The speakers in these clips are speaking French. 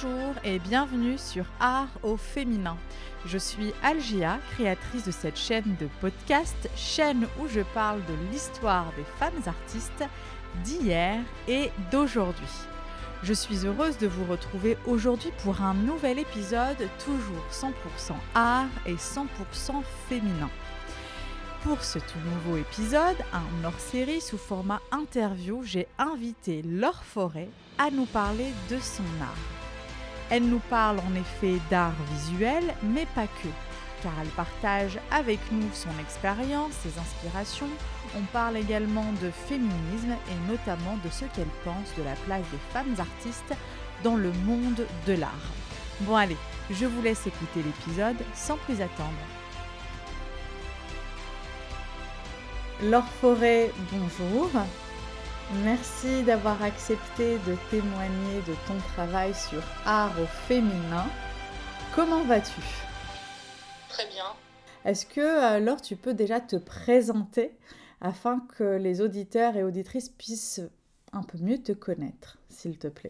Bonjour et bienvenue sur Art au féminin. Je suis Algia, créatrice de cette chaîne de podcast, chaîne où je parle de l'histoire des femmes artistes d'hier et d'aujourd'hui. Je suis heureuse de vous retrouver aujourd'hui pour un nouvel épisode toujours 100% art et 100% féminin. Pour ce tout nouveau épisode, un hors-série sous format interview, j'ai invité Laure Forêt à nous parler de son art. Elle nous parle en effet d'art visuel, mais pas que, car elle partage avec nous son expérience, ses inspirations. On parle également de féminisme et notamment de ce qu'elle pense de la place des femmes artistes dans le monde de l'art. Bon allez, je vous laisse écouter l'épisode sans plus attendre. Laure Forêt, bonjour. Merci d'avoir accepté de témoigner de ton travail sur art au féminin. Comment vas-tu? Très bien. Est-ce que alors tu peux déjà te présenter afin que les auditeurs et auditrices puissent un peu mieux te connaître, s'il te plaît?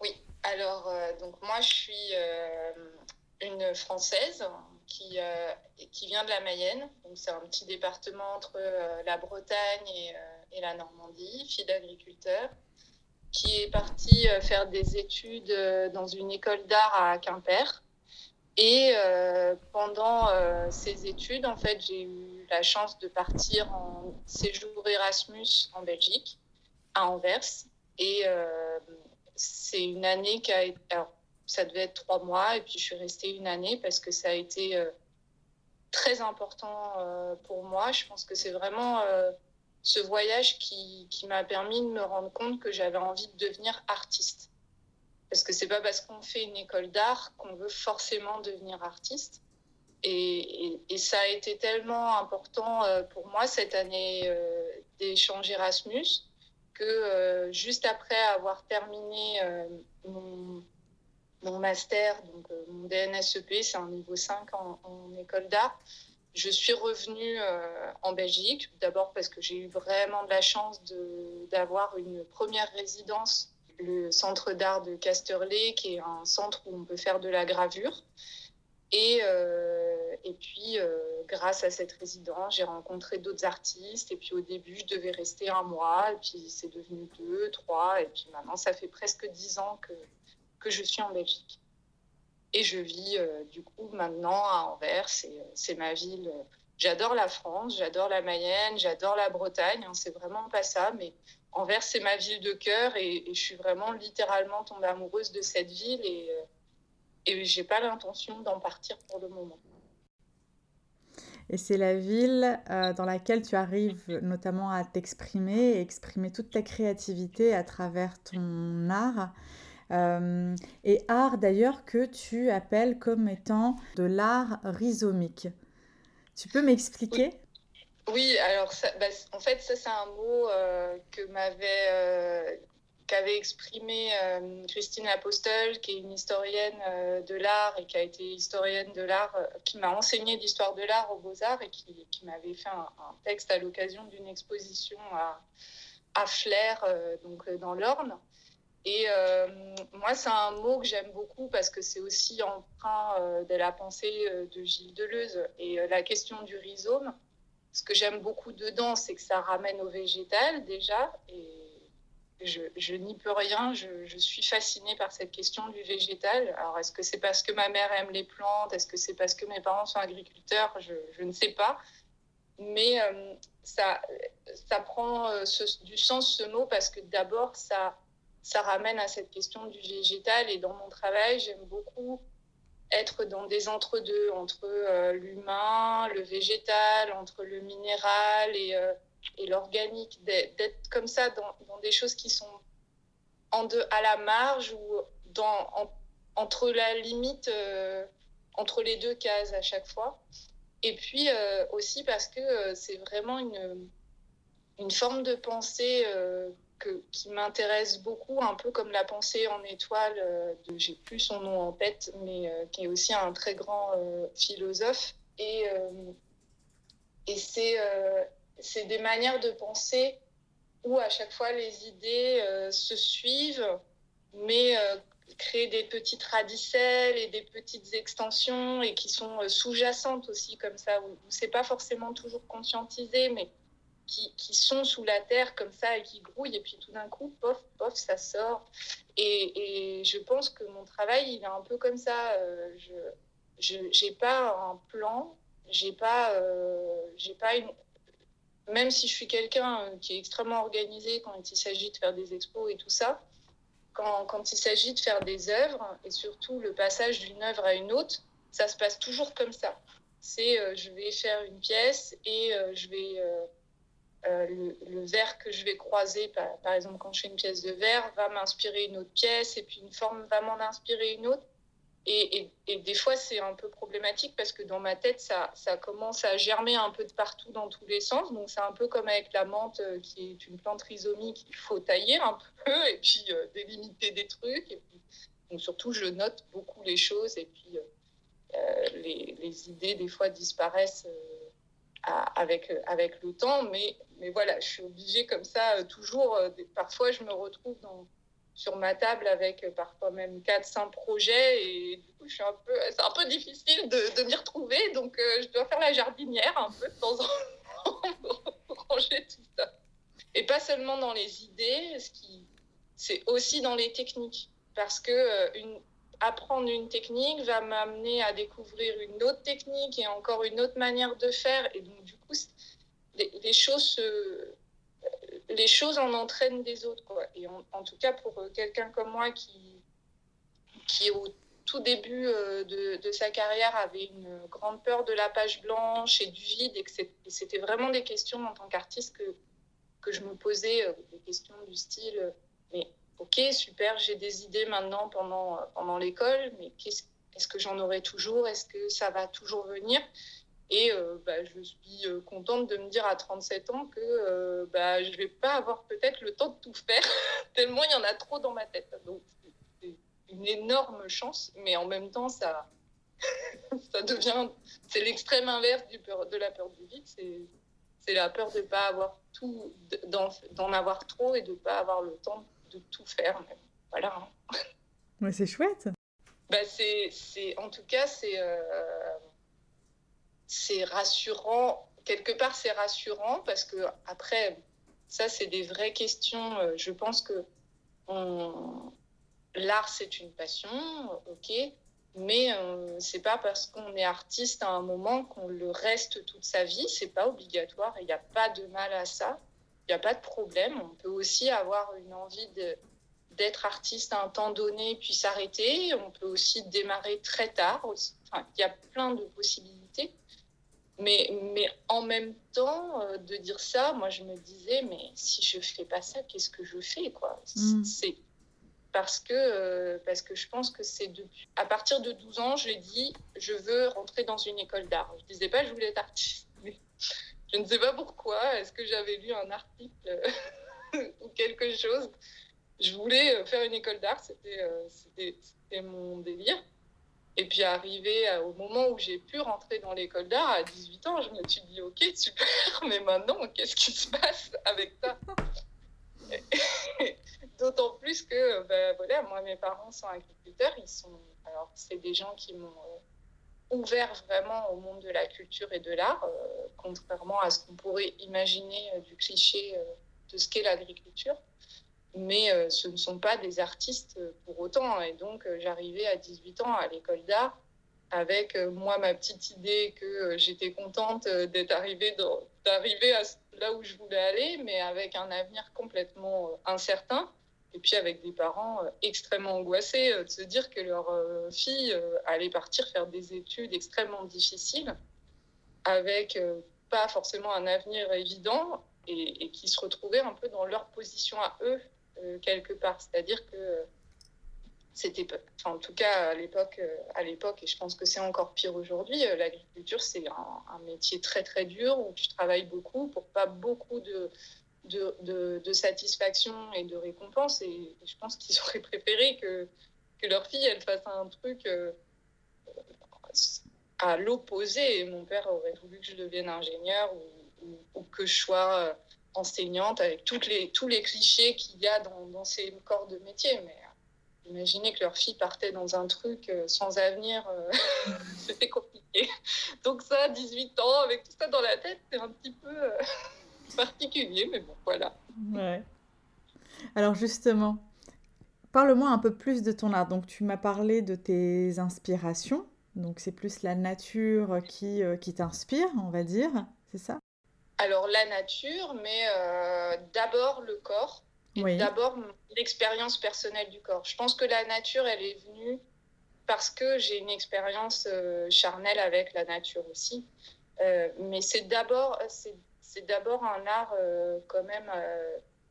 Oui, alors euh, donc moi je suis euh, une Française qui, euh, qui vient de la Mayenne. C'est un petit département entre euh, la Bretagne et, euh, et, la Normandie, fille d'agriculteur, qui est partie faire des études dans une école d'art à Quimper. Et pendant ces études, en fait, j'ai eu la chance de partir en séjour Erasmus en Belgique, à Anvers. Et c'est une année qui a été. Alors, ça devait être trois mois et puis je suis restée une année parce que ça a été euh, très important euh, pour moi. Je pense que c'est vraiment euh, ce voyage qui, qui m'a permis de me rendre compte que j'avais envie de devenir artiste. Parce que c'est pas parce qu'on fait une école d'art qu'on veut forcément devenir artiste. Et, et, ça a été tellement important pour moi cette année d'échange Erasmus que juste après avoir terminé mon master, donc euh, mon DNSEP, c'est un niveau 5 en, en école d'art. Je suis revenue euh, en Belgique, d'abord parce que j'ai eu vraiment de la chance d'avoir une première résidence, le centre d'art de Casterley, qui est un centre où on peut faire de la gravure. Et, euh, et puis, euh, grâce à cette résidence, j'ai rencontré d'autres artistes. Et puis, au début, je devais rester un mois. Puis, c'est devenu deux, trois. Et puis, maintenant, ça fait presque dix ans que, que je suis en Belgique. Et je vis euh, du coup maintenant à Anvers, c'est ma ville. J'adore la France, j'adore la Mayenne, j'adore la Bretagne, hein, c'est vraiment pas ça, mais Anvers c'est ma ville de cœur et, je suis vraiment littéralement tombée amoureuse de cette ville et, euh, et j'ai pas l'intention d'en partir pour le moment. Et c'est la ville euh, dans laquelle tu arrives notamment à t'exprimer exprimer toute ta créativité à travers ton art. Euh, et art d'ailleurs que tu appelles comme étant de l'art rhizomique. Tu peux m'expliquer? Oui. alors bah, en fait, ça c'est un mot euh, que m'avait euh, qu'avait exprimé Christine Apostol, qui est une historienne de l'art et qui a été historienne de l'art, qui m'a enseigné l'histoire de l'art aux Beaux-Arts et qui, m'avait fait un, texte à l'occasion d'une exposition à, à Flers, donc dans l'Orne. Et euh, moi, c'est un mot que j'aime beaucoup parce que c'est aussi emprunt euh, de la pensée euh, de Gilles Deleuze. Et la question du rhizome, ce que j'aime beaucoup dedans, c'est que ça ramène au végétal déjà. Et je, n'y peux rien, je, suis fascinée par cette question du végétal. Alors, est-ce que c'est parce que ma mère aime les plantes? Est-ce que c'est parce que mes parents sont agriculteurs? Je, ne sais pas. Mais ça, prend du sens ce mot parce que d'abord, ça ça ramène à cette question du végétal. Et dans mon travail, j'aime beaucoup être dans des entre-deux, entre, euh, l'humain, le végétal, entre le minéral et, euh, l'organique, d'être comme ça dans, des choses qui sont en deux, à la marge ou dans, en, entre la limite, euh, entre les deux cases à chaque fois. Et puis aussi parce que c'est vraiment une forme de pensée qui m'intéresse beaucoup, un peu comme la pensée en étoile, euh, j'ai plus son nom en tête, mais euh, qui est aussi un très grand euh, philosophe. Et, c'est, des manières de penser où à chaque fois les idées se suivent, mais créer des petites radicelles et des petites extensions et qui sont sous-jacentes aussi comme ça, où, où c'est pas forcément toujours conscientisé, mais qui, sont sous la terre comme ça et qui grouillent et puis tout d'un coup, pof, pof, ça sort. Et, je pense que mon travail, il est un peu comme ça. Euh, je n'ai pas un plan, j'ai pas, euh, pas une... Même si je suis quelqu'un euh, qui est extrêmement organisé quand il s'agit de faire des expos et tout ça, quand, quand il s'agit de faire des œuvres et surtout le passage d'une œuvre à une autre, ça se passe toujours comme ça. C'est je vais faire une pièce et je vais euh, le, verre que je vais croiser, par, exemple quand je fais une pièce de verre, va m'inspirer une autre pièce et puis une forme va m'en inspirer une autre. Et, des fois, c'est un peu problématique parce que dans ma tête, ça, commence à germer un peu de partout dans tous les sens. Donc, c'est un peu comme avec la menthe, euh, qui est une plante rhizomie qu'il faut tailler un peu et puis euh, délimiter des trucs. Donc, surtout, je note beaucoup les choses et puis les, idées, des fois, disparaissent avec, avec le temps, mais, mais voilà, je suis obligée comme ça, toujours, parfois je me retrouve sur ma table avec parfois même 4-5 projets, et du coup, je suis un peu, c'est un peu difficile de, de m'y retrouver, donc euh, je dois faire la jardinière un peu de temps en temps pour ranger tout ça. Et pas seulement dans les idées, ce qui, c'est aussi dans les techniques, parce que euh, une, apprendre une technique va m'amener à découvrir une autre technique et encore une autre manière de faire. Et donc, du coup, les, choses, les choses en entraînent des autres. Quoi. Et en, tout cas, pour quelqu'un comme moi qui, qui au tout début de, de, sa carrière avait une grande peur de la page blanche et du vide, et que c'était vraiment des questions en tant qu'artiste que, que je me posais, des questions du style, mais ok, super, j'ai des idées maintenant pendant, pendant l'école, mais qu'est-ce est-ce que j'en aurai toujours? Est-ce que ça va toujours venir? Et euh, bah, je suis contente de me dire à 37 ans que euh, bah, je ne vais pas avoir peut-être le temps de tout faire, tellement il y en a trop dans ma tête. Donc c'est une énorme chance, mais en même temps, ça, ça devient. C'est l'extrême inverse du peur, de la peur du vide. C'est la peur de pas avoir tout, d'en avoir trop et de ne pas avoir le temps de tout faire. Mais c'est chouette. Bah c'est, c'est, en tout cas, c'est, euh, c'est rassurant. Quelque part, c'est rassurant parce que après, ça, c'est des vraies questions. Je pense que on... l'art, c'est une passion, ok, mais euh, c'est pas parce qu'on est artiste à un moment qu'on le reste toute sa vie. C'est pas obligatoire. Il n'y a pas de mal à ça n'y a pas de problème. On peut aussi avoir une envie d'être artiste à un temps donné puis s'arrêter. On peut aussi démarrer très tard. Enfin, il y a plein de possibilités. Mais, mais en même temps, euh, de dire ça, moi je me disais, mais si je fais pas ça, qu'est-ce que je fais quoi? Mm. C'est parce que, euh, parce que je pense que c'est depuis. À partir de 12 ans, j'ai dit, je veux rentrer dans une école d'art. Je disais pas, je voulais être artiste. Mais je ne sais pas pourquoi. Est-ce que j'avais lu un article ou quelque chose? Je voulais faire une école d'art, c'était euh, mon délire. Et puis, arrivé au moment où j'ai pu rentrer dans l'école d'art, à 18 ans, je me suis dit, OK, super, mais maintenant, qu'est-ce qui se passe avec ça? D'autant plus que, ben, voilà, moi, mes parents sont agriculteurs. Ils sont, alors, c'est des gens qui m'ont ouvert vraiment au monde de la culture et de l'art, euh, contrairement à ce qu'on pourrait imaginer euh, du cliché euh, de ce qu'est l'agriculture. Mais ce ne sont pas des artistes pour autant. Et donc, j'arrivais à 18 ans à l'école d'art avec moi ma petite idée que j'étais contente d'être arrivée, d'arriver là où je voulais aller, mais avec un avenir complètement incertain et puis avec des parents euh, extrêmement angoissés euh, de se dire que leur euh, fille allait partir faire des études extrêmement difficiles, avec pas forcément un avenir évident, et, qui se retrouvaient un peu dans leur position à eux, quelque part. C'est-à-dire que c'était, enfin, en tout cas à l'époque, à l'époque, et je pense que c'est encore pire aujourd'hui, l'agriculture, c'est un, métier très très dur où tu travailles beaucoup pour pas beaucoup de de, satisfaction et de récompense. Et, je pense qu'ils auraient préféré que, leur fille, elle fasse un truc euh, à l'opposé. Mon père aurait voulu que je devienne ingénieur ou, que je sois euh, enseignante avec toutes les, tous les clichés qu'il y a dans, ces corps de métier. Mais imaginer que leur fille partait dans un truc sans avenir, c'était compliqué. Donc ça, 18 ans, avec tout ça dans la tête, c'est un petit peu particulier, mais bon, voilà. Ouais. Alors justement, parle-moi un peu plus de ton art. Donc tu m'as parlé de tes inspirations. Donc c'est plus la nature qui, euh, qui t'inspire, on va dire, c'est ça? Alors la nature, mais euh, d'abord le corps. Et D'abord l'expérience personnelle du corps. Je pense que la nature, elle est venue parce que j'ai une expérience euh, charnelle avec la nature aussi. mais c'est d'abord, c'est d'abord un art quand même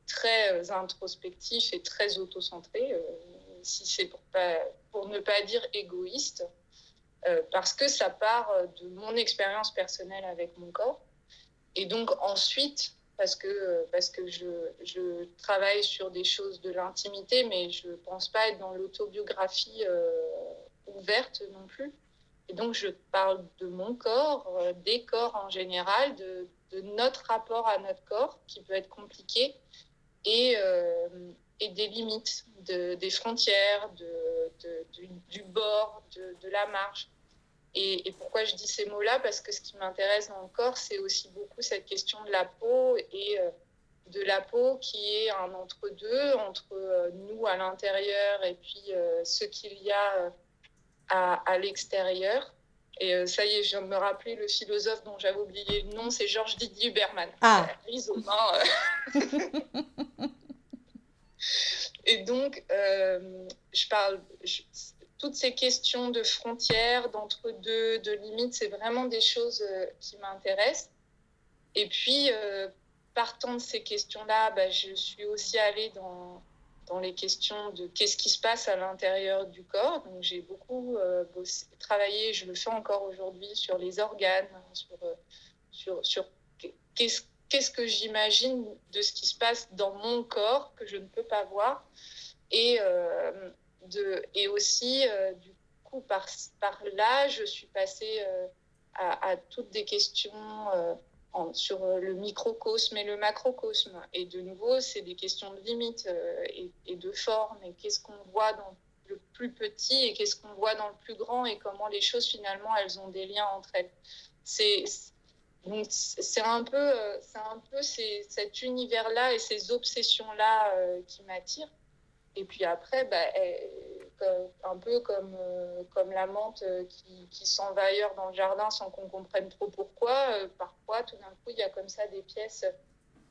très introspectif et très autocentré, si c'est pour, ne pas dire égoïste. Euh, parce que ça part euh, de mon expérience personnelle avec mon corps. Et donc ensuite, parce que, parce que je, je travaille sur des choses de l'intimité, mais je ne pense pas être dans l'autobiographie euh, ouverte non plus. Et donc je parle de mon corps, des corps en général, de, de, notre rapport à notre corps qui peut être compliqué et, et des limites, de, des frontières, de, du, bord, de, la marge. Et, pourquoi je dis ces mots-là? Parce que ce qui m'intéresse dans le corps, c'est aussi beaucoup cette question de la peau et euh, de la peau qui est un entre-deux entre euh, nous à l'intérieur et puis euh, ce qu'il y a à, à l'extérieur. Et ça y est, je viens de me rappeler le philosophe dont j'avais oublié le nom, c'est Georges Didier Huberman. Ah Et donc, je parle, toutes ces questions de frontières, d'entre-deux, de limites, c'est vraiment des choses euh, qui m'intéressent. Et puis, euh, partant de ces questions-là, bah, je suis aussi allée dans, dans les questions de qu'est-ce qui se passe à l'intérieur du corps. Donc, j'ai beaucoup euh, travaillé, je le fais encore aujourd'hui, sur les organes, sur, sur, sur qu'est-ce qu'est-ce que j'imagine de ce qui se passe dans mon corps que je ne peux pas voir. Et et aussi, euh, du coup, par, par là, je suis passée euh, à, toutes des questions euh, sur le microcosme et le macrocosme. Et de nouveau, c'est des questions de limite et, de forme. Et qu'est-ce qu'on voit dans le plus petit et qu'est-ce qu'on voit dans le plus grand et comment les choses, finalement, elles ont des liens entre elles. C'est donc c'est un peu, c'est un peu cet univers-là et ces obsessions-là qui m'attirent. Et puis après, bah, un peu comme, euh, comme la menthe euh, qui, qui s'en va ailleurs dans le jardin sans qu'on comprenne trop pourquoi. Euh, parfois, tout d'un coup, il y a comme ça des pièces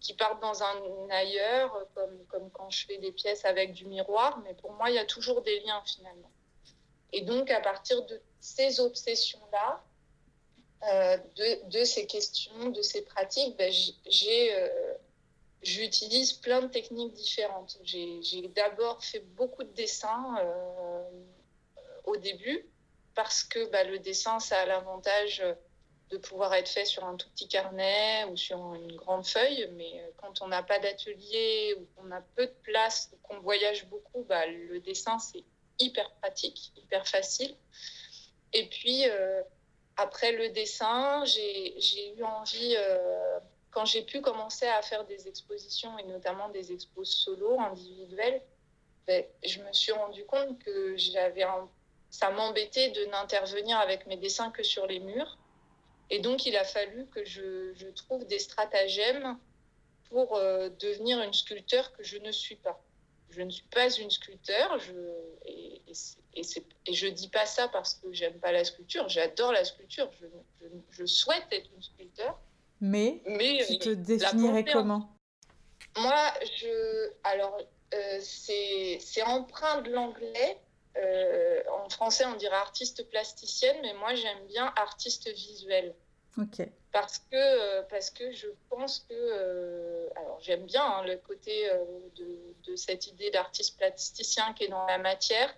qui partent dans un ailleurs, comme, comme quand je fais des pièces avec du miroir. Mais pour moi, il y a toujours des liens finalement. Et donc, à partir de ces obsessions-là, de, de, ces questions, de ces pratiques, ben, j'ai J'utilise plein de techniques différentes. J'ai d'abord fait beaucoup de dessins euh, au début parce que bah, le dessin, ça a l'avantage de pouvoir être fait sur un tout petit carnet ou sur une grande feuille. Mais euh, quand on n'a pas d'atelier ou qu'on a peu de place ou qu'on voyage beaucoup, bah, le dessin, c'est hyper pratique, hyper facile. Et puis, euh, après le dessin, j'ai eu envie quand j'ai pu commencer à faire des expositions et notamment des expos solo, individuelles, ben, je me suis rendu compte que j'avais ça m'embêtait de n'intervenir avec mes dessins que sur les murs. Et donc, il a fallu que je, trouve des stratagèmes pour euh, devenir une sculpteur que je ne suis pas. Je ne suis pas une sculpteur, et, je dis pas ça parce que j'aime pas la sculpture, j'adore la sculpture, je souhaite être une sculpteur, mais, tu te définirais comment? Moi, je, alors, euh, c'est empreint de l'anglais. Euh, en français, on dirait artiste plasticienne, mais moi, j'aime bien artiste visuel. Ok. Parce que, euh, parce que je pense que. alors, j'aime bien hein, le côté de, de, cette idée d'artiste plasticien qui est dans la matière,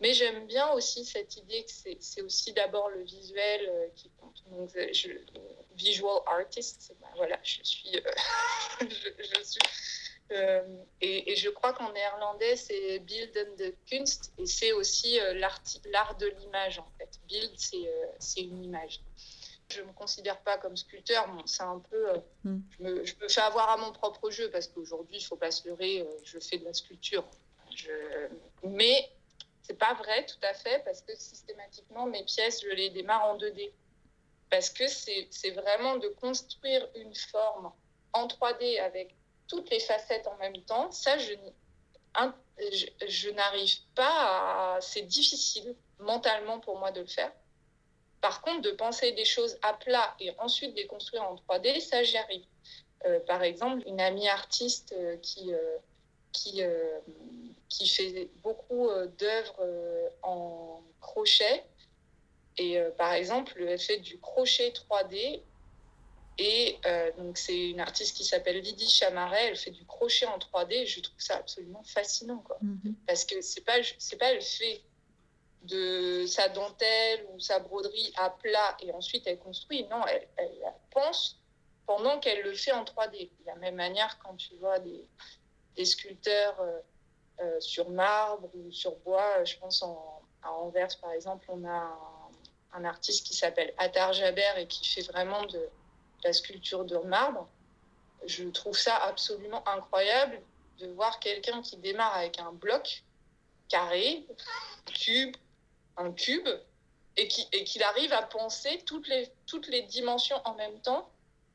mais j'aime bien aussi cette idée que c'est aussi d'abord le visuel qui compte. Donc, je, visual artist. Ben voilà, je suis. Euh, je, suis euh, et, je crois qu'en néerlandais, c'est de Kunst et c'est aussi euh, l'art de l'image en fait. Bild, c'est une image. Je ne me considère pas comme sculpteur, bon, c'est un peu. Hmm. je, me, je, me, fais avoir à mon propre jeu parce qu'aujourd'hui, il ne faut pas se leurrer, je fais de la sculpture. Je... Mais c'est pas vrai tout à fait parce que systématiquement, mes pièces, je les démarre en 2D. Parce que c'est vraiment de construire une forme en 3D avec toutes les facettes en même temps. Ça, je, je, n'arrive pas à. C'est difficile mentalement pour moi de le faire. Par contre, de penser des choses à plat et ensuite les construire en 3D, ça, j'y arrive. Euh, par exemple, une amie artiste euh, qui, euh, qui, fait beaucoup d'œuvres en crochet. Et par exemple, elle fait du crochet 3D. Et donc, c'est une artiste qui s'appelle Lydie Chamaret. Elle fait du crochet en 3D. je trouve ça absolument fascinant. Quoi. Mm-hmm. Parce que c'est pas, c'est pas elle fait de sa dentelle ou sa broderie à plat et ensuite elle construit. Non, elle, elle pense pendant qu'elle le fait en 3D. De la même manière, quand tu vois des, des sculpteurs euh, euh, sur marbre ou sur bois, je pense en, à Anvers par exemple, on a un, artiste qui s'appelle Attar Jaber et qui fait vraiment de, la sculpture de marbre. Je trouve ça absolument incroyable de voir quelqu'un qui démarre avec un bloc carré, cube, un cube, et qu'il qui arrive à penser toutes les, toutes les dimensions en même temps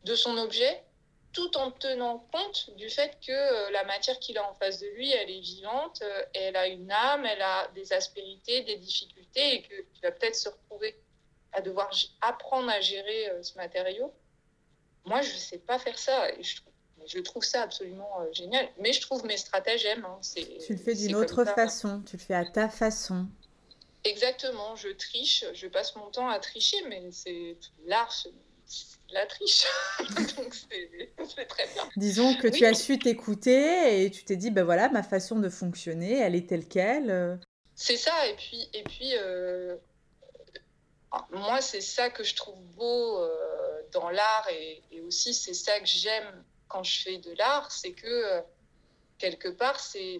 de son objet, tout en tenant compte du fait que euh, la matière qu'il a en face de lui, elle est vivante, euh, elle a une âme, elle a des aspérités, des difficultés, et qu'il va peut-être se retrouver à devoir apprendre à gérer euh, ce matériau. Moi, je ne sais pas faire ça. Et je, trouve, je trouve ça absolument génial. Mais je trouve mes stratagèmes. Hein, tu le fais d'une autre façon, tu le fais à ta façon. Exactement, je triche, je passe mon temps à tricher, mais c'est l'art, la triche. Donc c'est très bien. Disons que tu as su t'écouter et tu t'es dit, ben voilà, ma façon de fonctionner, elle est telle qu'elle. C'est ça, et puis, et puis euh, moi, c'est ça que je trouve beau euh, dans l'art et, aussi c'est ça que j'aime quand je fais de l'art, c'est que euh, quelque part, c'est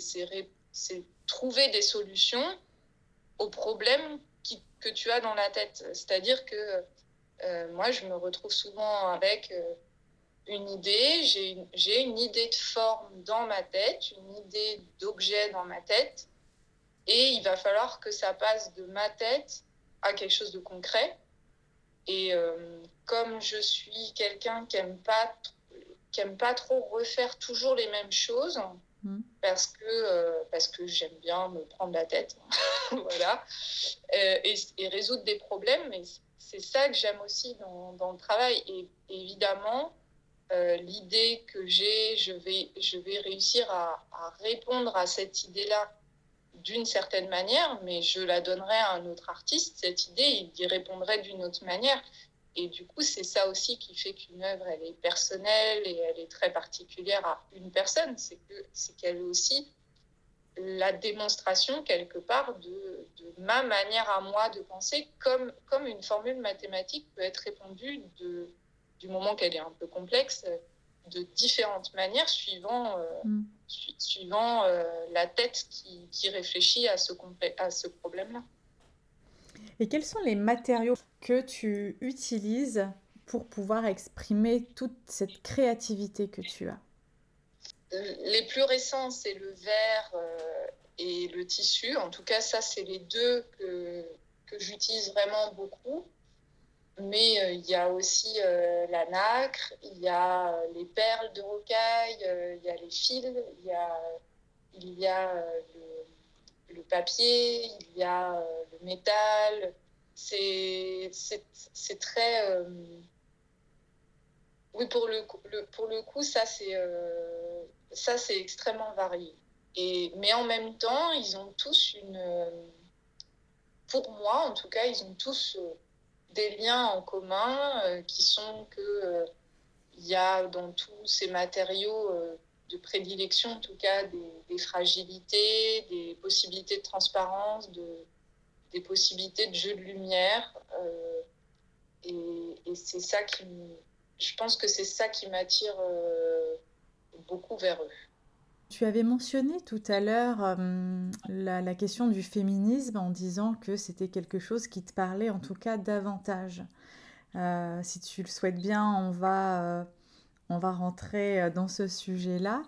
trouver des solutions aux problèmes qui, que tu as dans la tête. C'est-à-dire que euh, moi, je me retrouve souvent avec euh, une idée, j'ai une, une, idée de forme dans ma tête, une idée d'objet dans ma tête, et il va falloir que ça passe de ma tête à quelque chose de concret. Et euh, comme je suis quelqu'un qui n'aime pas, qui aime pas trop refaire toujours les mêmes choses, mmh. parce que, parce que j'aime bien me prendre la tête, voilà, et, et, résoudre des problèmes, mais c'est ça que j'aime aussi dans, dans, le travail. Et évidemment, euh, l'idée que j'ai, je vais, je vais réussir à, répondre à cette idée-là d'une certaine manière, mais je la donnerai à un autre artiste, cette idée, il y répondrait d'une autre manière. Et du coup, c'est ça aussi qui fait qu'une œuvre, elle est personnelle et elle est très particulière à une personne. C'est qu'elle est aussi la démonstration quelque part de, ma manière à moi de penser, comme, comme une formule mathématique peut être répondue de, du moment qu'elle est un peu complexe, de différentes manières suivant, euh, mm. suivant euh, la tête qui, qui, réfléchit à ce, à ce problème-là. Et quels sont les matériaux que tu utilises pour pouvoir exprimer toute cette créativité que tu as? Les plus récents, c'est le verre euh, et le tissu. En tout cas, ça, c'est les deux que, que j'utilise vraiment beaucoup. Mais euh, il y a aussi euh, la nacre, il y a les perles de rocaille, il y a les fils, il y a, y a le, papier, il y a le métal. C'est très... Oui, pour le, pour le coup, ça, c'est ça, c'est extrêmement varié. Et, mais en même temps, ils ont tous une. Pour moi, en tout cas, ils ont tous euh, des liens en commun euh, qui sont que euh, il y a dans tous ces matériaux de prédilection, en tout cas, des, fragilités, des possibilités de transparence, de, des possibilités de jeu de lumière. et, et c'est ça qui. Je pense que c'est ça qui m'attire beaucoup vers eux. Tu avais mentionné tout à l'heure euh, la, question du féminisme en disant que c'était quelque chose qui te parlait en tout cas davantage. Euh, si tu le souhaites bien, on va, euh, on va rentrer dans ce sujet-là.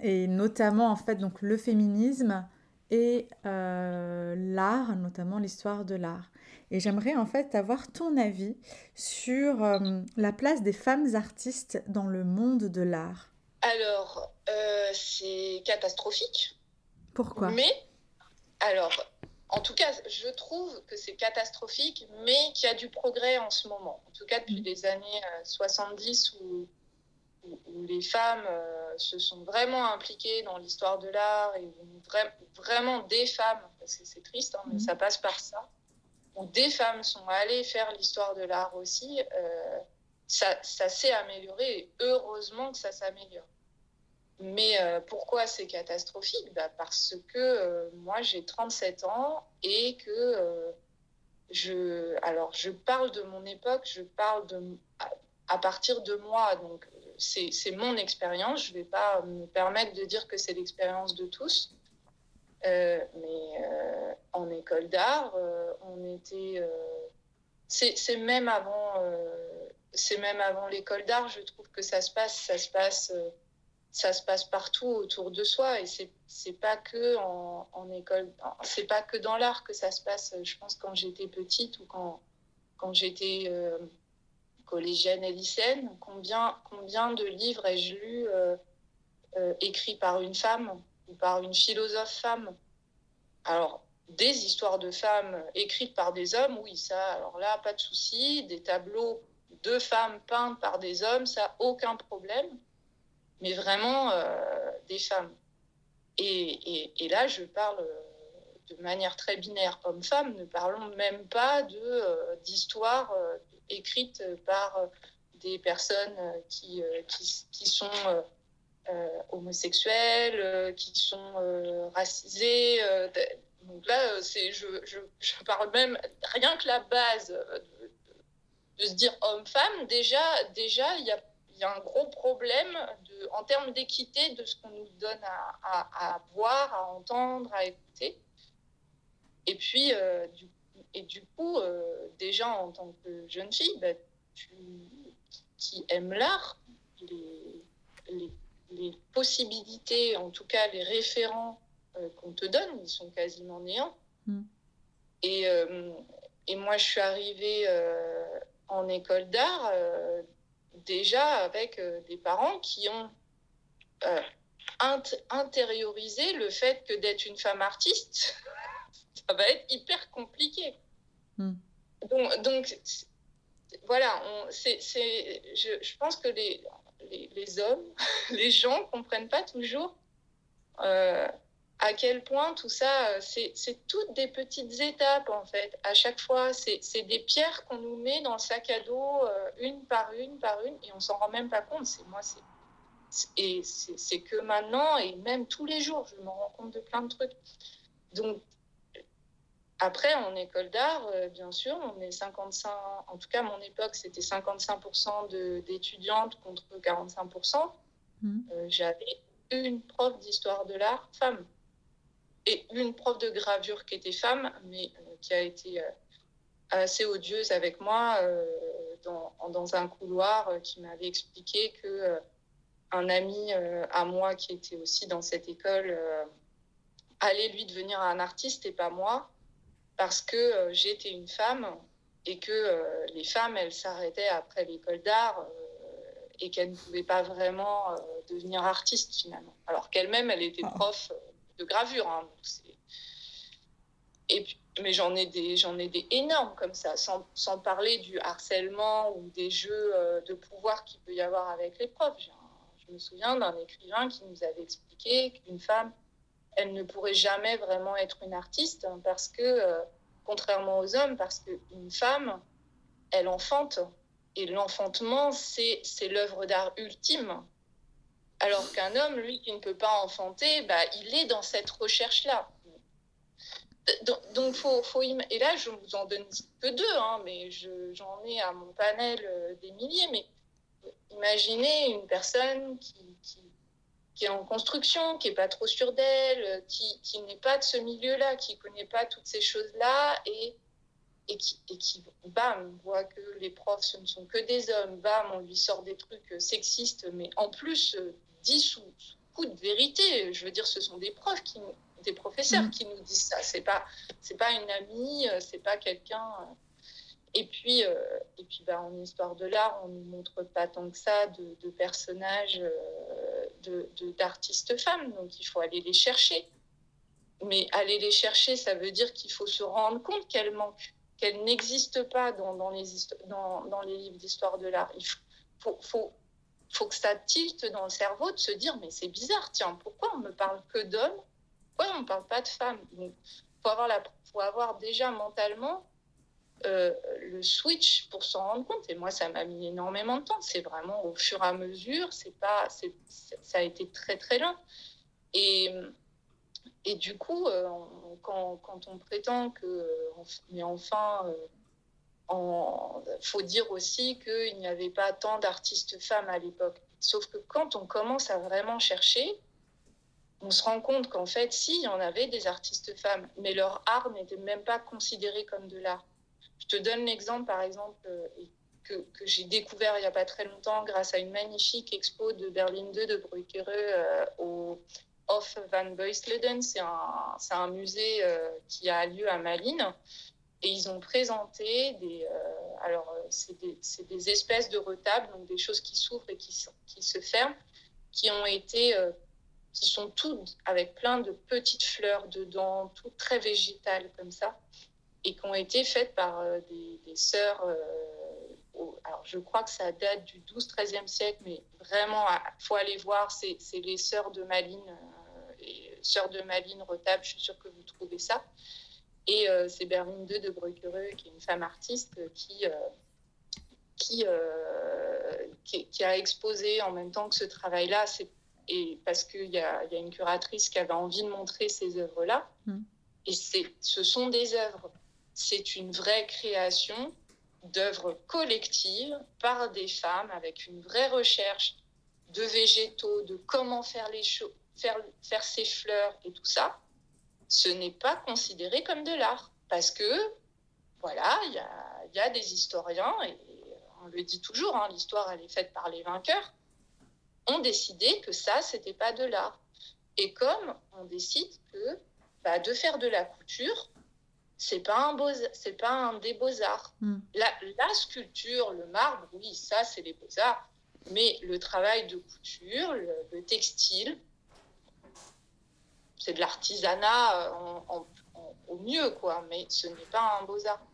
et notamment en fait donc le féminisme et l'art, notamment l'histoire de l'art. Et j'aimerais en fait avoir ton avis sur la place des femmes artistes dans le monde de l'art. Alors, c'est catastrophique. Pourquoi? Mais, alors, en tout cas, je trouve que c'est catastrophique, mais qu'il y a du progrès en ce moment. En tout cas, depuis mm. les années 70 où, où, les femmes euh, se sont vraiment impliquées dans l'histoire de l'art et vraiment des femmes, parce que c'est triste, hein, mais mm. ça passe par ça, où des femmes sont allées faire l'histoire de l'art aussi, euh, ça, s'est amélioré et heureusement que ça s'améliore. Mais euh, pourquoi c'est catastrophique? Bah Parce que euh, moi, j'ai 37 ans et que je, alors, je parle de mon époque, je parle de, à, partir de moi. Donc, c'est mon expérience. Je ne vais pas me permettre de dire que c'est l'expérience de tous. Mais en école d'art, on était. c'est même avant. c'est même avant l'école d'art, je trouve que ça se passe. Ça se passe ça se passe partout autour de soi et c'est c'est pas que en, école c'est pas que dans l'art que ça se passe je pense quand j'étais petite ou quand quand j'étais euh, collégienne et lycéenne combien combien de livres ai-je lu euh, euh, écrits par une femme? Par une philosophe femme. Alors des histoires de femmes écrites par des hommes oui ça alors là pas de souci. Des tableaux de femmes peintes par des hommes ça aucun problème. Mais vraiment euh, des femmes. Et, et, là, je parle euh, de manière très binaire homme-femme, ne parlons même pas de, euh, d'histoires écrites par des personnes qui, qui, qui sont homosexuelles, qui sont racisées. donc là, c'est, je, je, je, parle même rien que la base de, se dire homme-femme. Déjà, déjà, il y a y a un gros problème de, en termes d'équité de ce qu'on nous donne à, à, voir, à entendre, à écouter. Et puis, euh, du, et du coup, euh, déjà en tant que jeune fille, bah, tu, qui aime l'art, les, les, possibilités, en tout cas les référents euh, qu'on te donne, ils sont quasiment néants. Mm. Et, et moi, je suis arrivée en école d'art déjà avec euh, des parents qui ont euh, intériorisé le fait que d'être une femme artiste, ça va être hyper compliqué. Hmm. Donc, donc voilà, on, c'est, je, je, pense que les, les, hommes, les gens comprennent pas toujours euh, à quel point tout ça, euh, c'est toutes des petites étapes en fait. À chaque fois, c'est des pierres qu'on nous met dans le sac à dos, euh, une par une, par une, et on s'en rend même pas compte. C'est moi, c'est et c'est que maintenant et même tous les jours, je me rends compte de plein de trucs. Donc après, en école d'art, euh, bien sûr, on est 55, en tout cas, à mon époque, c'était 55% d'étudiantes contre 45%. Mmh. J'avais une prof d'histoire de l'art femme et une prof de gravure qui était femme, mais euh, qui a été euh, assez odieuse avec moi euh, dans, dans, un couloir qui m'avait expliqué que un ami à moi qui était aussi dans cette école allait lui devenir un artiste et pas moi parce que j'étais une femme et que les femmes elles s'arrêtaient après l'école d'art et qu'elles ne pouvaient pas vraiment devenir artistes finalement alors qu'elle-même elle était ah. prof de gravure. Hein, et mais j'en ai des j'en ai des énormes comme ça sans, sans, parler du harcèlement ou des jeux euh, de pouvoir qu'il peut y avoir avec les profs je me souviens d'un écrivain qui nous avait expliqué qu'une femme elle ne pourrait jamais vraiment être une artiste hein, parce que euh, contrairement aux hommes parce qu'une femme elle enfante et l'enfantement c'est l'œuvre d'art ultime alors qu'un homme, lui, qui ne peut pas enfanter, bah, il est dans cette recherche-là. Donc, faut, faut et là, je vous en donne que deux, hein, mais j'en ai à mon panel euh, des milliers. Mais imaginez une personne qui, est en construction, qui n'est pas trop sûre d'elle, qui, qui n'est pas de ce milieu-là, qui ne connaît pas toutes ces choses-là et, et, qui, et qui, bam, voit que les profs, ce ne sont que des hommes, bam, on lui sort des trucs sexistes, mais en plus, euh, dit sous, coup de vérité. Je veux dire, ce sont des profs qui des professeurs mm. qui nous disent ça. C'est pas, c'est pas une amie, euh, c'est pas quelqu'un. Euh. Et puis, euh, et puis bah, en histoire de l'art, on ne nous montre pas tant que ça de, personnages, de, d'artistes femmes. Donc, il faut aller les chercher. Mais aller les chercher, ça veut dire qu'il faut se rendre compte qu'elles manquent, qu'elles n'existent pas dans, dans, les, dans, dans les livres d'histoire de l'art. Il faut, faut, faut que ça tilte dans le cerveau de se dire mais c'est bizarre, tiens, pourquoi on me parle que d'hommes? Pourquoi on ne parle pas de femmes? Il faut faut avoir déjà mentalement euh, le switch pour s'en rendre compte. Et moi, ça m'a mis énormément de temps. C'est vraiment au fur et à mesure, c'est pas, c'est, ça a été très très lent. Et, et du coup, euh, quand, quand, on prétend que, mais enfin, euh, faut dire aussi qu'il n'y avait pas tant d'artistes femmes à l'époque. Sauf que quand on commence à vraiment chercher, on se rend compte qu'en fait, si, il y en avait des artistes femmes, mais leur art n'était même pas considéré comme de l'art. Je te donne l'exemple, par exemple, euh, que, que j'ai découvert il n'y a pas très longtemps grâce à une magnifique expo de Berlin 2 de Brückere euh, au Hof van Beusleden. C'est un, un, musée euh, qui a lieu à Malines. Et ils ont présenté des, alors c'est des, des, espèces de retables, donc des choses qui s'ouvrent et qui, qui, se ferment, qui ont été, qui sont toutes avec plein de petites fleurs dedans, toutes très végétales comme ça, et qui ont été faites par des, des, sœurs. alors je crois que ça date du 12-13e siècle, mais vraiment, il faut aller voir, c'est les sœurs de Malines, et sœurs de Malines Retable, je suis sûre que vous trouvez ça. Et euh, c'est Berlin II de Brückere, qui est une femme artiste, qui, euh, euh, qui, qui, a exposé en même temps que ce travail-là. Et parce qu'il y a, y a, une curatrice qui avait envie de montrer ces œuvres-là. Mm. Et ce sont des œuvres. C'est une vraie création d'œuvres collectives par des femmes avec une vraie recherche de végétaux, de comment faire les faire, faire ces fleurs et tout ça ce n'est pas considéré comme de l'art. Parce que, voilà, il y a, des historiens, et on le dit toujours, hein, l'histoire, elle est faite par les vainqueurs, ont décidé que ça, c'était pas de l'art. Et comme on décide que bah, de faire de la couture, c'est pas un beau, c'est pas un des beaux arts. Hmm. La, la, sculpture, le marbre, oui, ça c'est les beaux arts. Mais le travail de couture, le textile, c'est de l'artisanat euh, au mieux, quoi, mais ce n'est pas un beaux-arts.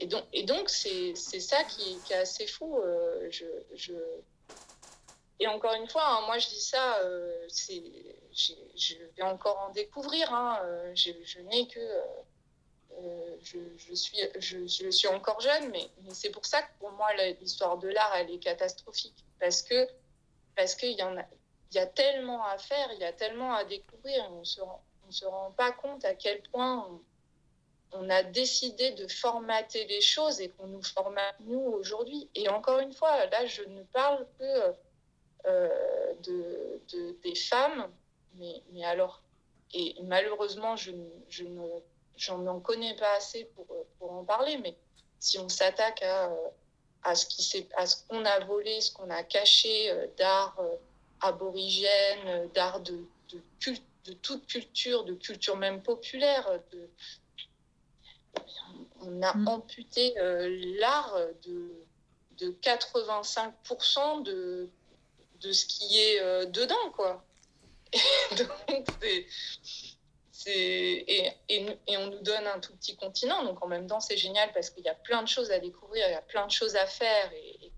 Et donc, et donc c'est, ça qui, est assez fou. Euh, je, je... Et encore une fois, hein, moi je dis ça, euh, c'est, je vais encore en découvrir. Hein, je, je, n'ai que. Je, je, suis, je, suis encore jeune, mais, c'est pour ça que pour moi, l'histoire de l'art, elle est catastrophique. Parce que parce qu'il y en a y a tellement à faire, il y a tellement à découvrir. On ne se, rend, on se rend pas compte à quel point on, a décidé de formater les choses et qu'on nous formate, nous, aujourd'hui. Et encore une fois, là, je ne parle que euh, de, de, des femmes, mais, alors, et malheureusement, je ne, j'en connais pas assez pour, pour en parler, mais si on s'attaque à, à ce qu'on a volé, ce qu'on a caché euh, d'art, euh, aborigènes, d'art de, de, de, toute culture, de culture même populaire. De... On a mm. amputé euh, l'art de, de 85% de, de ce qui est euh, dedans, quoi. Et donc, c'est, et, on nous donne un tout petit continent, donc en même temps, c'est génial parce qu'il y a plein de choses à découvrir, il y a plein de choses à faire, et,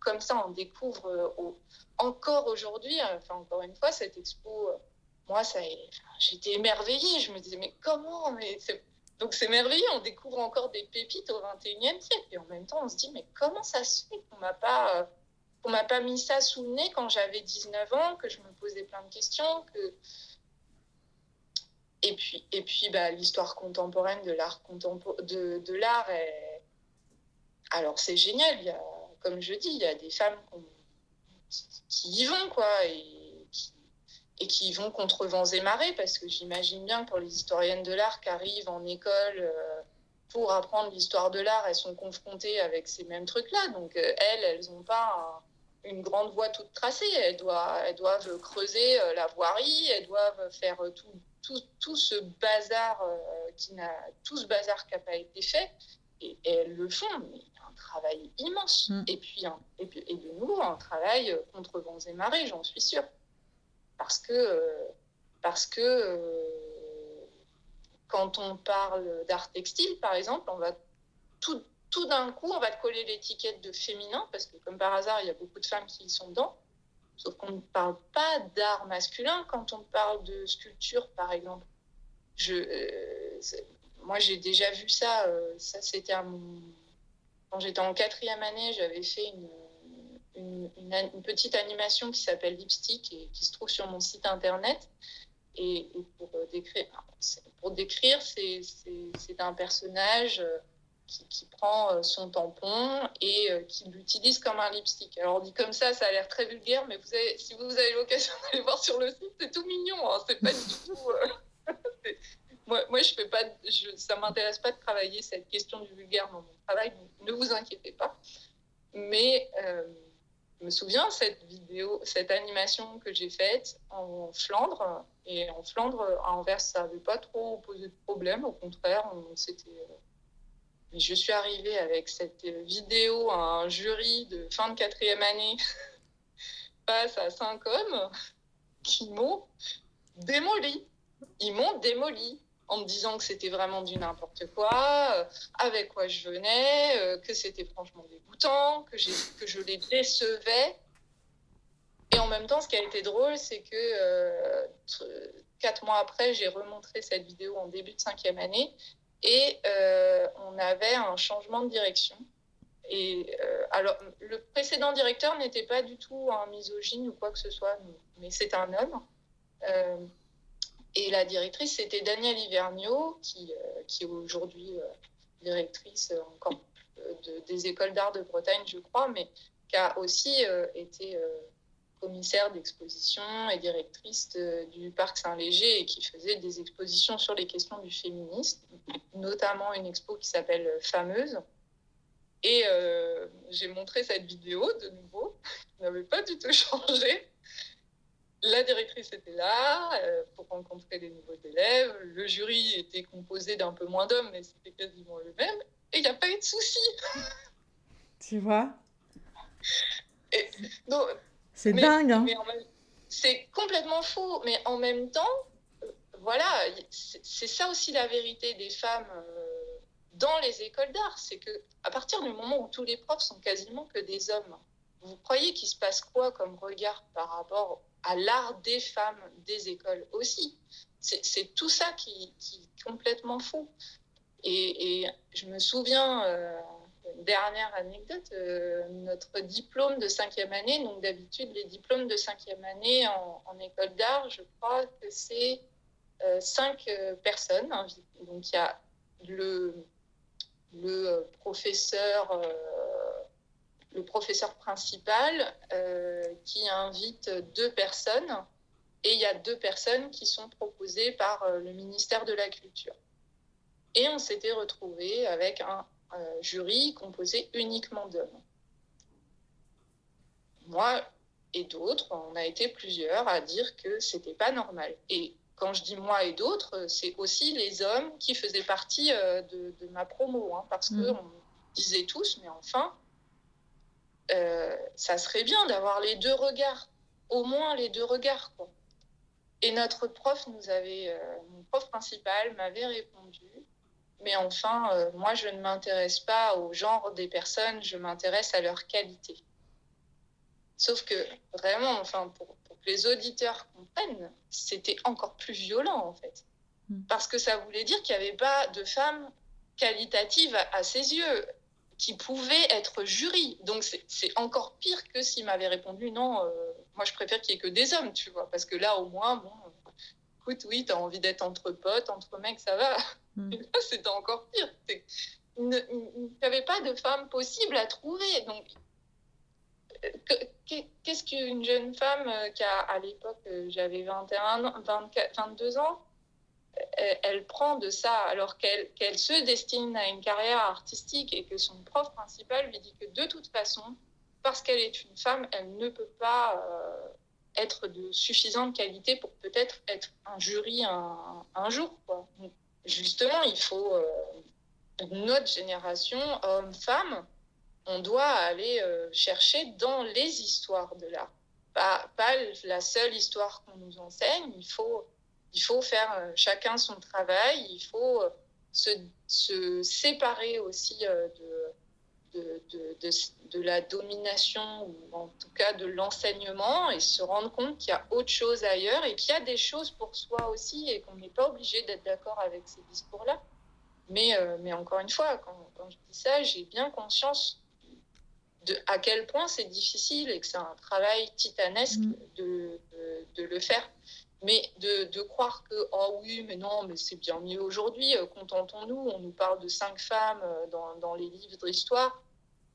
comme ça, on découvre euh, encore aujourd'hui, hein, enfin, encore une fois, cette expo, euh, moi, j'étais émerveillée. Je me disais, mais comment Donc c'est merveilleux, on découvre encore des pépites au 21e siècle. Et en même temps, on se dit, mais comment ça se fait qu'on m'a pas, euh, qu'on m'a pas mis ça sous le nez quand j'avais 19 ans, que je me posais plein de questions, que... Et puis, et puis bah, l'histoire contemporaine de l'art de, l'art. Alors c'est génial, il y a, comme je dis, il y a des femmes qui y vont, quoi, et qui, et qui y vont contre vents et marées, parce que j'imagine bien que pour les historiennes de l'art qui arrivent en école euh, pour apprendre l'histoire de l'art, elles sont confrontées avec ces mêmes trucs-là. Donc, euh, elles, elles n'ont pas une grande voie toute tracée. Elles doivent, elles doivent creuser la voirie, elles doivent faire tout, tout, tout ce bazar qui n'a tout ce bazar qui n'a pas été fait. Et, elles le font, mais il y a un travail immense. Mm. Et, puis, et, puis, et de nouveau, un travail contre vents et marées, j'en suis sûre. Parce que, parce que quand on parle d'art textile, par exemple, on va tout, tout d'un coup, on va te coller l'étiquette de féminin, parce que comme par hasard, il y a beaucoup de femmes qui y sont dedans. Sauf qu'on ne parle pas d'art masculin quand on parle de sculpture, par exemple. Je, euh, moi, j'ai déjà vu ça. Euh, ça, c'était quand j'étais en quatrième année, j'avais fait une, petite animation qui s'appelle Lipstick et qui se trouve sur mon site internet. Et, pour décrire, pour décrire, c'est un personnage euh, qui, prend euh, son tampon et euh, qui l'utilise comme un lipstick. Alors dit comme ça, ça a l'air très vulgaire, mais si vous avez l'occasion d'aller voir sur le site, c'est tout mignon. Hein, c'est pas du tout. moi, moi, je fais pas, ça m'intéresse pas de travailler cette question du vulgaire dans mon travail. ne vous inquiétez pas. Mais je me souviens cette vidéo, cette animation que j'ai faite en Flandre. Et en Flandre, à Anvers, ça n'avait pas trop posé de problème. Au contraire, c'était. Je suis arrivée avec cette vidéo à un jury de fin de quatrième année face à cinq hommes qui m'ont démoli. Ils m'ont démoli en me disant que c'était vraiment du n'importe quoi, euh, avec quoi je venais, euh, que c'était franchement dégoûtant, que, que je les décevais. Et en même temps, ce qui a été drôle, c'est que euh, quatre mois après, j'ai remontré cette vidéo en début de cinquième année et on avait un changement de direction. Et alors, le précédent directeur n'était pas du tout un misogyne ou quoi que ce soit, mais c'est un homme. Et la directrice, c'était Danielle Hivernio, qui, euh, qui est aujourd'hui euh, directrice euh, encore des écoles d'art de Bretagne, je crois, mais qui a aussi été commissaire d'exposition et directrice du Parc Saint-Léger et qui faisait des expositions sur les questions du féminisme, notamment une expo qui s'appelle Fameuse. Et j'ai montré cette vidéo de nouveau, qui n'avait pas du tout changé. La directrice était là euh, pour rencontrer les nouveaux élèves. Le jury était composé d'un peu moins d'hommes, mais c'était quasiment le même. Et il n'y a pas eu de souci. Tu vois? C'est dingue. Hein c'est complètement faux. Mais en même temps, euh, voilà, c'est ça aussi la vérité des femmes euh, dans les écoles d'art. C'est que à partir du moment où tous les profs sont quasiment que des hommes, vous croyez qu'il se passe quoi comme regard par rapport à l'art des femmes des écoles aussi? C'est tout ça qui, est complètement fou. Et, je me souviens, euh, dernière anecdote, euh, notre diplôme de cinquième année, donc d'habitude les diplômes de cinquième année en, école d'art, je crois que c'est euh, cinq personnes. Donc il y a le, professeur le professeur principal euh, qui invite deux personnes et il y a deux personnes qui sont proposées par euh, le ministère de la Culture. Et on s'était retrouvé avec un euh, jury composé uniquement d'hommes. Moi et d'autres, on a été plusieurs à dire que c'était pas normal. Et quand je dis moi et d'autres, c'est aussi les hommes qui faisaient partie de, ma promo, hein, parce mmh. qu'on disait tous, mais enfin, euh, ça serait bien d'avoir les deux regards, au moins les deux regards. Quoi. Et notre prof nous avait, euh, mon prof principal m'avait répondu, mais enfin, euh, moi je ne m'intéresse pas au genre des personnes, je m'intéresse à leur qualité. Sauf que vraiment, enfin, pour, que les auditeurs comprennent, c'était encore plus violent en fait. Hmm. Parce que ça voulait dire qu'il n'y avait pas de femmes qualitatives à ses yeux qui pouvait être jury. Donc c'est encore pire que s'il m'avait répondu non, euh, moi je préfère qu'il n'y ait que des hommes, tu vois, parce que là au moins, bon, écoute, oui, tu as envie d'être entre potes, entre mecs, ça va. Mm. là, c'était encore pire. Il n'y avait pas de femme possible à trouver. Donc, euh, qu'est-ce qu'une jeune femme euh, qui a, à l'époque, j'avais 21, 24, 22 ans, elle, prend de ça alors qu'elle se destine à une carrière artistique et que son prof principal lui dit que de toute façon, parce qu'elle est une femme, elle ne peut pas être de suffisante qualité pour peut-être être un jury un, jour. Justement, il faut notre génération, hommes-femmes, on doit aller chercher dans les histoires de l'art pas, la seule histoire qu'on nous enseigne. Il faut, il faut faire euh, chacun son travail. Il faut euh, se, se séparer aussi euh, de, de, de, de, la domination ou en tout cas de l'enseignement et se rendre compte qu'il y a autre chose ailleurs et qu'il y a des choses pour soi aussi et qu'on n'est pas obligé d'être d'accord avec ces discours-là. Mais, mais encore une fois, quand, quand je dis ça, j'ai bien conscience de, à quel point c'est difficile et que c'est un travail titanesque mm. de, de, le faire. Mais de, de, croire que, oh oui, mais non, mais c'est bien mieux aujourd'hui, euh, contentons-nous, on nous parle de cinq femmes euh, dans, dans les livres d'histoire.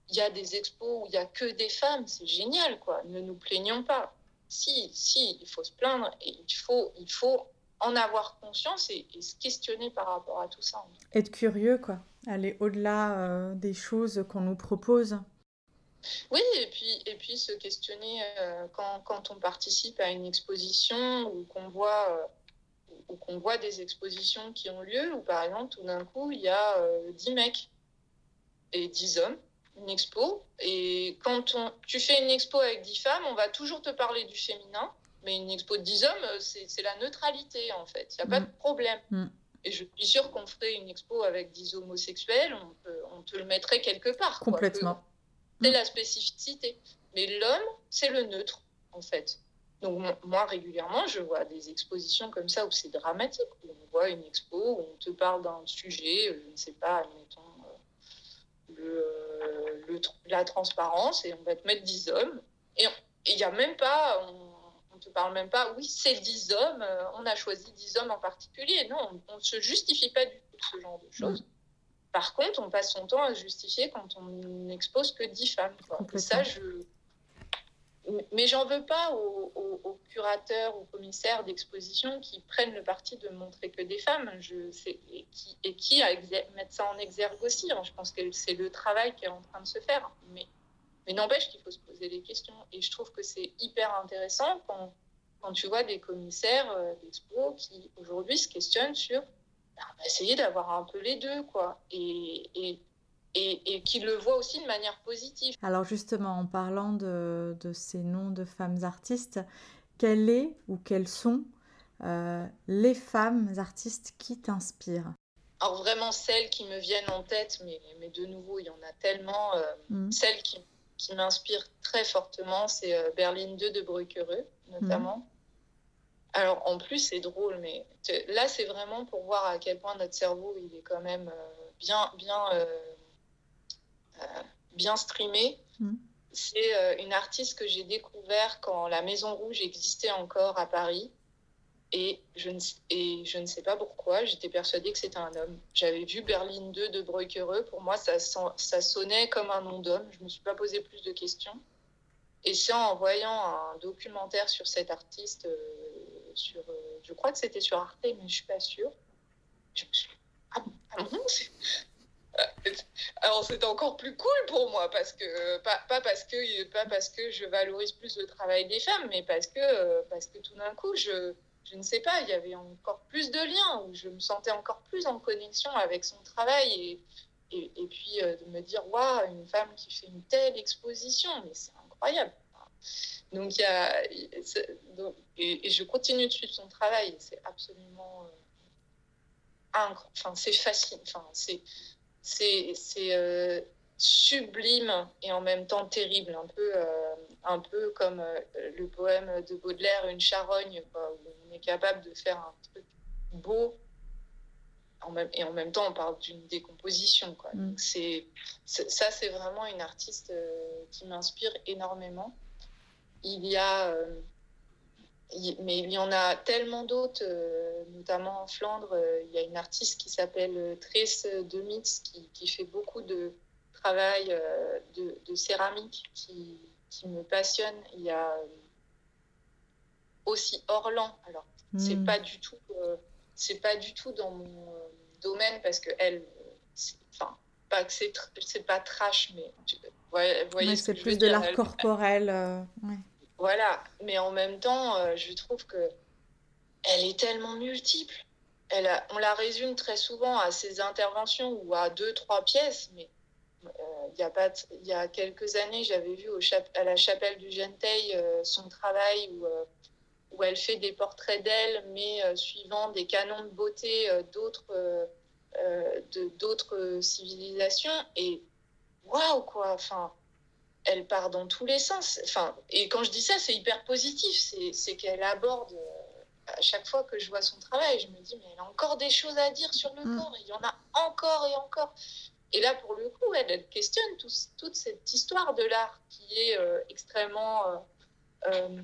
Il y a des expos où il n'y a que des femmes, c'est génial, quoi. Ne nous plaignons pas. Si, si, il faut se plaindre et il faut, il faut en avoir conscience et, se questionner par rapport à tout ça. Être curieux, quoi. Aller au-delà euh, des choses qu'on nous propose. Oui, et puis, et puis se questionner euh, quand, quand, on participe à une exposition ou qu'on voit, euh, ou qu'on voit des expositions qui ont lieu, ou par exemple, tout d'un coup, il y a euh, 10 mecs et 10 hommes, une expo. Et quand on, tu fais une expo avec 10 femmes, on va toujours te parler du féminin, mais une expo de 10 hommes, c'est la neutralité, en fait. Il n'y a pas mm. de problème. Mm. Et je suis sûre qu'on ferait une expo avec 10 homosexuels, on, on te le mettrait quelque part. Complètement c'est la spécificité. Mais l'homme, c'est le neutre, en fait. Donc, moi, régulièrement, je vois des expositions comme ça où c'est dramatique. Où on voit une expo où on te parle d'un sujet, je ne sais pas, admettons, euh, le, le, la transparence, et on va te mettre 10 hommes. Et il n'y a même pas, on ne te parle même pas, oui, c'est 10 hommes, euh, on a choisi 10 hommes en particulier. Non, on ne se justifie pas du tout de ce genre de choses. Par contre, on passe son temps à justifier quand on n'expose que 10 femmes. Ça, je... Mais j'en veux pas aux, curateurs, aux commissaires d'exposition qui prennent le parti de montrer que des femmes et qui, et qui mettent ça en exergue aussi. Je pense que c'est le travail qui est en train de se faire. Mais, n'empêche qu'il faut se poser des questions. Et je trouve que c'est hyper intéressant quand, tu vois des commissaires euh, d'expo qui aujourd'hui se questionnent sur essayer d'avoir un peu les deux, quoi. Et, et qu'ils le voient aussi de manière positive. Alors justement, en parlant de, de ces noms de femmes artistes, quelle est ou quelles sont euh, les femmes artistes qui t'inspirent? Alors vraiment celles qui me viennent en tête, mais, mais de nouveau, il y en a tellement. Euh, mmh. Celles qui, qui m'inspirent très fortement, c'est euh, Berlin 2 de Bruckereux, notamment. Mmh. Alors en plus, c'est drôle, mais là, c'est vraiment pour voir à quel point notre cerveau, il est quand même euh, bien, bien, bien streamé. Mm. C'est une artiste que j'ai découvert quand la Maison Rouge existait encore à Paris. Et je, ne, et je ne sais pas pourquoi, j'étais persuadée que c'était un homme. J'avais vu Berlin 2 de Breukereux. Pour moi, ça, ça sonnait comme un nom d'homme. Je ne me suis pas posé plus de questions. Et c'est en voyant un documentaire sur cet artiste sur, euh, je crois que c'était sur Arte, mais je ne suis pas sûre. Je me suis ah, ah bon, euh, alors c'était encore plus cool pour moi parce que pas, pas, parce que pas parce que je valorise plus le travail des femmes mais parce que euh, parce que tout d'un coup je je ne sais pas il y avait encore plus de liens où je me sentais encore plus en connexion avec son travail et et, puis de me dire waouh une femme qui fait une telle exposition mais c'est incroyable donc, il y a, et, je continue de suivre son travail. C'est absolument euh, Enfin, c'est facile. Enfin, c'est c'est euh, sublime et en même temps terrible, un peu, euh, un peu comme euh, le poème de Baudelaire, Une charogne, quoi, où on est capable de faire un truc beau en même, et en même temps on parle d'une décomposition. Quoi. Mm. ça, c'est vraiment une artiste qui m'inspire énormément il y a, euh, mais il y en a tellement d'autres, euh, notamment en Flandre. Euh, il y a une artiste qui s'appelle Trace Demitz qui, qui, fait beaucoup de travail de, céramique qui, qui, me passionne. Il y a aussi Orlan. Alors, c'est hmm. pas du tout, c'est pas du tout dans mon domaine parce que elle, enfin, pas que c'est c'est pas trash, mais vous voyez, c'est plus de l'art corporel. ouais. Voilà, mais en même temps, je trouve que elle est tellement multiple. Elle on la résume très souvent à ses interventions ou à deux, trois pièces, mais euh, il y, a pas il y a quelques années, j'avais vu à la chapelle du Genteuil euh, son travail où, euh, où elle fait des portraits d'elle, mais suivant des canons de beauté d'autres d'autres civilisations. Et waouh, quoi! Enfin, elle part dans tous les sens. Enfin, et quand je dis ça, c'est hyper positif. C'est qu'elle aborde à chaque fois que je vois son travail, je me dis, mais elle a encore des choses à dire sur le mm. corps, il y en a encore et encore. Et là, pour le coup, elle, questionne toute cette histoire de l'art qui est euh, extrêmement. Euh,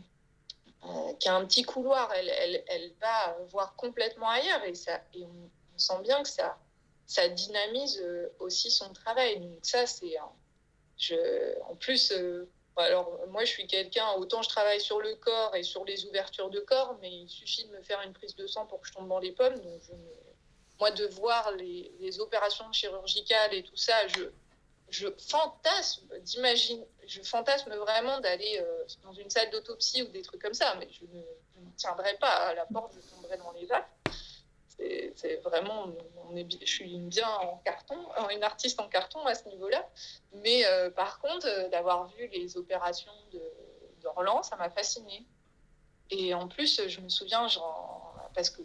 euh, qui a un petit couloir. Elle, elle, elle, va voir complètement ailleurs et, ça, et on, sent bien que ça, ça dynamise aussi son travail. Donc, ça, c'est. Je, en plus alors, moi, je suis quelqu'un, autant je travaille sur le corps et sur les ouvertures de corps, mais il suffit de me faire une prise de sang pour que je tombe dans les pommes. Donc, moi, de voir les, opérations chirurgicales et tout ça, je, je fantasme d'imaginer, je fantasme vraiment d'aller euh, dans une salle d'autopsie ou des trucs comme ça, mais je ne, tiendrai pas à la porte, je tomberai dans les vagues c'est vraiment, je suis bien en carton, euh, une artiste en carton à ce niveau-là. Mais euh, par contre, euh, d'avoir vu les opérations d'Orlan, ça m'a fascinée. Et en plus, je me souviens, parce que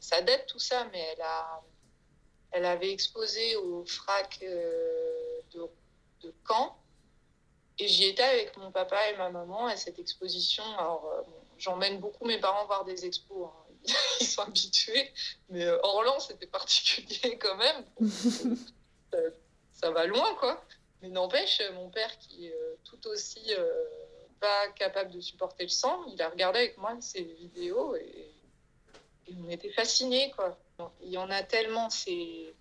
ça date tout ça, mais elle, avait exposé au FRAC de, de Caen. Et j'y étais avec mon papa et ma maman à cette exposition. Alors, j'emmène beaucoup mes parents voir des expos. Hein ils sont habitués. Mais euh, Orlan, c'était particulier quand même. ça, va loin, quoi. Mais n'empêche, mon père, qui est euh, tout aussi euh, pas capable de supporter le sang, il a regardé avec moi ces vidéos et, on était fascinés, quoi. Il y en a tellement, c'est.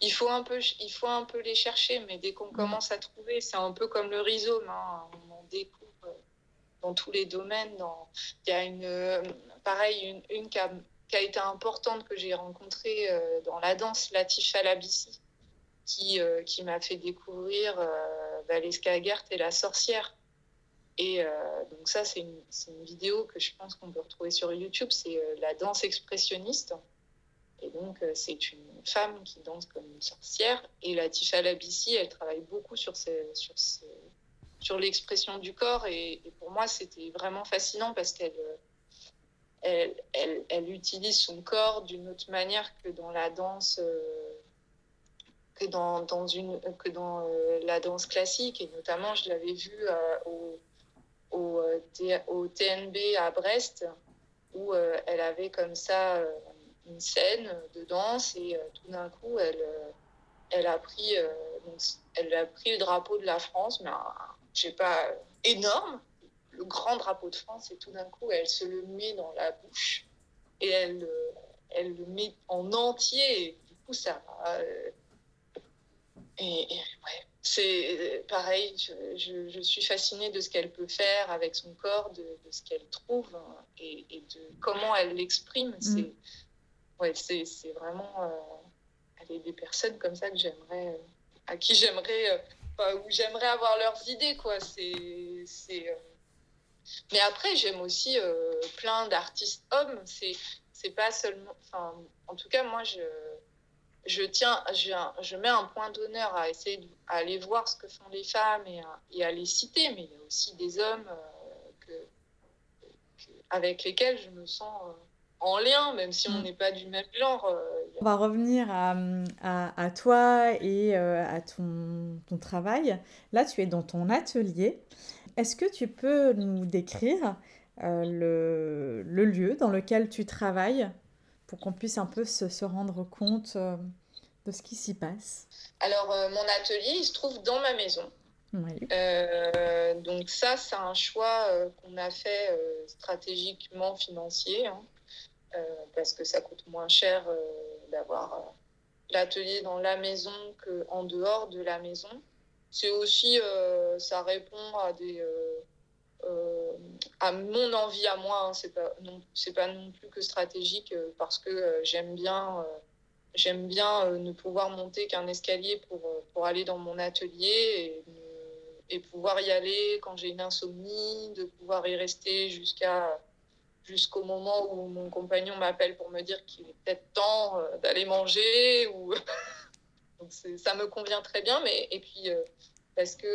Il faut, un peu, il faut un peu les chercher, mais dès qu'on commence à trouver, c'est un peu comme le rhizome. Hein. On en découvre dans tous les domaines. Dans... Il y a une, pareil, une, une qui, a, été importante que j'ai rencontrée euh, dans la danse, Latifa Labissi, qui, euh, qui m'a fait découvrir euh, Valeska Agert et la sorcière. Et donc ça, c'est une, une, vidéo que je pense qu'on peut retrouver sur YouTube, c'est la danse expressionniste. Et donc, c'est une femme qui danse comme une sorcière. Et Latifa Labissi, elle travaille beaucoup sur, ces, sur, sur l'expression du corps. Et pour moi, c'était vraiment fascinant parce qu'elle elle, utilise son corps d'une autre manière que dans la danse, euh, euh, classique. Et notamment, je l'avais vue euh, au, au, TNB à Brest, où elle avait comme ça une scène de danse et tout d'un coup, elle, a pris, elle a pris le drapeau de la France, mais je sais pas, énorme le grand drapeau de France et tout d'un coup, elle se le met dans la bouche et elle, euh, elle le met en entier. Et du coup, ça. Euh, et, ouais, c'est pareil, je, je, suis fascinée de ce qu'elle peut faire avec son corps, de, de ce qu'elle trouve hein, et, et, de comment elle l'exprime. Mm. C'est ouais, c'est vraiment. Euh, elle est des personnes comme ça que j'aimerais. à qui j'aimerais. où j'aimerais avoir leurs idées, quoi. C'est. Mais après, j'aime aussi euh, plein d'artistes hommes. C'est, c'est pas seulement. Enfin, en tout cas, moi, je, je tiens, je, je mets un point d'honneur à essayer d'aller voir ce que font les femmes et à, et à, les citer. Mais il y a aussi des hommes euh, que, avec lesquels je me sens euh, en lien, même si on mm. n'est pas du même genre. On va revenir à, à, à toi et à ton, ton, travail. Là, tu es dans ton atelier. Est-ce que tu peux nous décrire euh, le, le, lieu dans lequel tu travailles pour qu'on puisse un peu se, se rendre compte euh, de ce qui s'y passe? Alors, euh, mon atelier, il se trouve dans ma maison. Oui. donc ça, c'est un choix qu'on a fait stratégiquement financier, hein, parce que ça coûte moins cher d'avoir l'atelier dans la maison qu'en dehors de la maison c'est aussi, euh, ça répond à des, euh, euh, à mon envie à moi. Hein. C'est pas non, c'est pas non plus que stratégique parce que j'aime bien j'aime bien ne pouvoir monter qu'un escalier pour, pour aller dans mon atelier et, pouvoir y aller quand j'ai une insomnie, de pouvoir y rester jusqu'à jusqu'au moment où mon compagnon m'appelle pour me dire qu'il est peut-être temps d'aller manger Donc ça me convient très bien, mais et puis parce que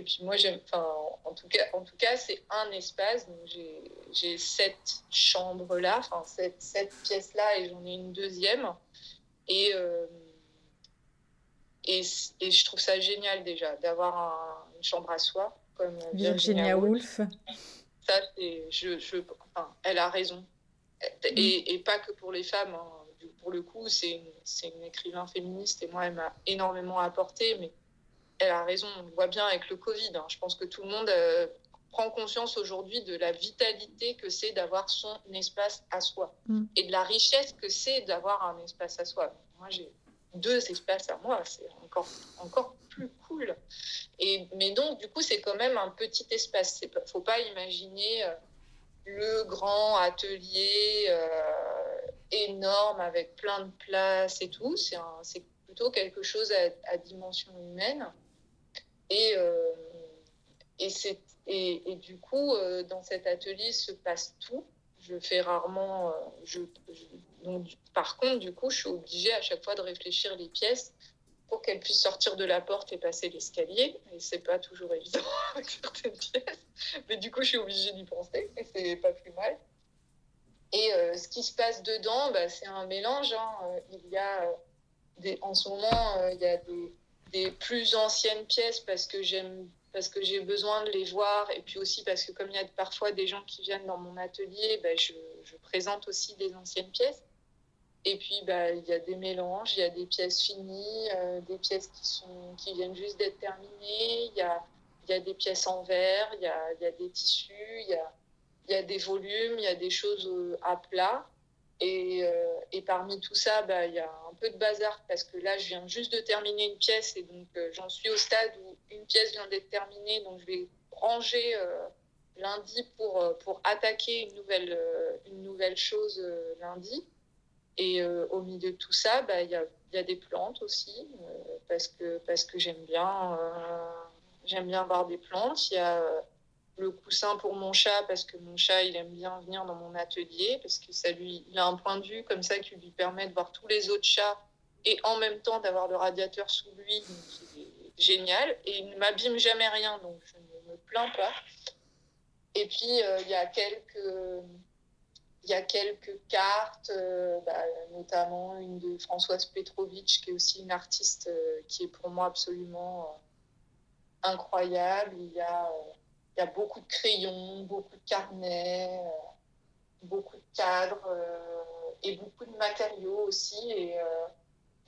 et puis moi, j'aime, enfin, en tout cas, en tout cas, c'est un espace. Donc j'ai cette chambre là, enfin cette, cette pièce là, et j'en ai une deuxième. Et, euh, et, et, je trouve ça génial déjà d'avoir une chambre à soi comme Virginia, Woolf. Ça, c'est, je, je, enfin, elle a raison. Et, et, pas que pour les femmes. Hein. Pour le coup, c'est une, une écrivain féministe et moi, elle m'a énormément apporté. Mais elle a raison, on le voit bien avec le Covid. Hein. Je pense que tout le monde euh, prend conscience aujourd'hui de la vitalité que c'est d'avoir son espace à soi mm. et de la richesse que c'est d'avoir un espace à soi. Moi, j'ai deux espaces à moi, c'est encore, encore plus cool. Et, mais donc, du coup, c'est quand même un petit espace. Il ne faut pas imaginer euh, le grand atelier euh, énorme avec plein de places et tout. C'est plutôt quelque chose à dimension humaine. Et, euh, et, et, du coup, euh, dans cet atelier se passe tout. Je fais rarement. Euh, donc, par contre, du coup, je suis obligée à chaque fois de réfléchir les pièces pour qu'elles puissent sortir de la porte et passer l'escalier. Et c'est pas toujours évident avec certaines pièces. Mais du coup, je suis obligée d'y penser et c'est pas plus mal. Et ce qui se passe dedans, bah, c'est un mélange. Hein. Il y a en ce moment, il y a des, des plus anciennes pièces parce que j'aime parce que j'ai besoin de les voir et puis aussi parce que comme il y a parfois des gens qui viennent dans mon atelier, ben je, présente aussi des anciennes pièces. Et puis bah, il y a des mélanges, il y a des pièces finies, euh, des pièces qui, sont, qui viennent juste d'être terminées, il y a, il y a des pièces en verre, il y a, il y a des tissus, il y a, il y a des volumes, il y a des choses euh, à plat. Et, euh, et, parmi tout ça, bah, il y a un peu de bazar parce que là, je viens juste de terminer une pièce et donc euh, j'en suis au stade où une pièce vient d'être terminée. Donc je vais ranger lundi pour, pour attaquer une nouvelle, une nouvelle chose lundi. Et au milieu de tout ça, bah, il y, a, y, a, des plantes aussi parce que, parce que j'aime bien, j'aime bien voir des plantes. Il y a le coussin pour mon chat parce que mon chat il aime bien venir dans mon atelier parce que ça lui il a un point de vue comme ça qui lui permet de voir tous les autres chats et en même temps d'avoir le radiateur sous lui c'est génial et il ne m'abîme jamais rien donc je ne me plains pas et puis euh, il y a quelques il y a quelques cartes, euh, bah, notamment une de Françoise Petrovitch, qui est aussi une artiste euh, qui est pour moi absolument incroyable. Il y a il y a beaucoup de crayons, beaucoup de carnets, euh, beaucoup de cadres euh, et beaucoup de matériaux aussi et euh,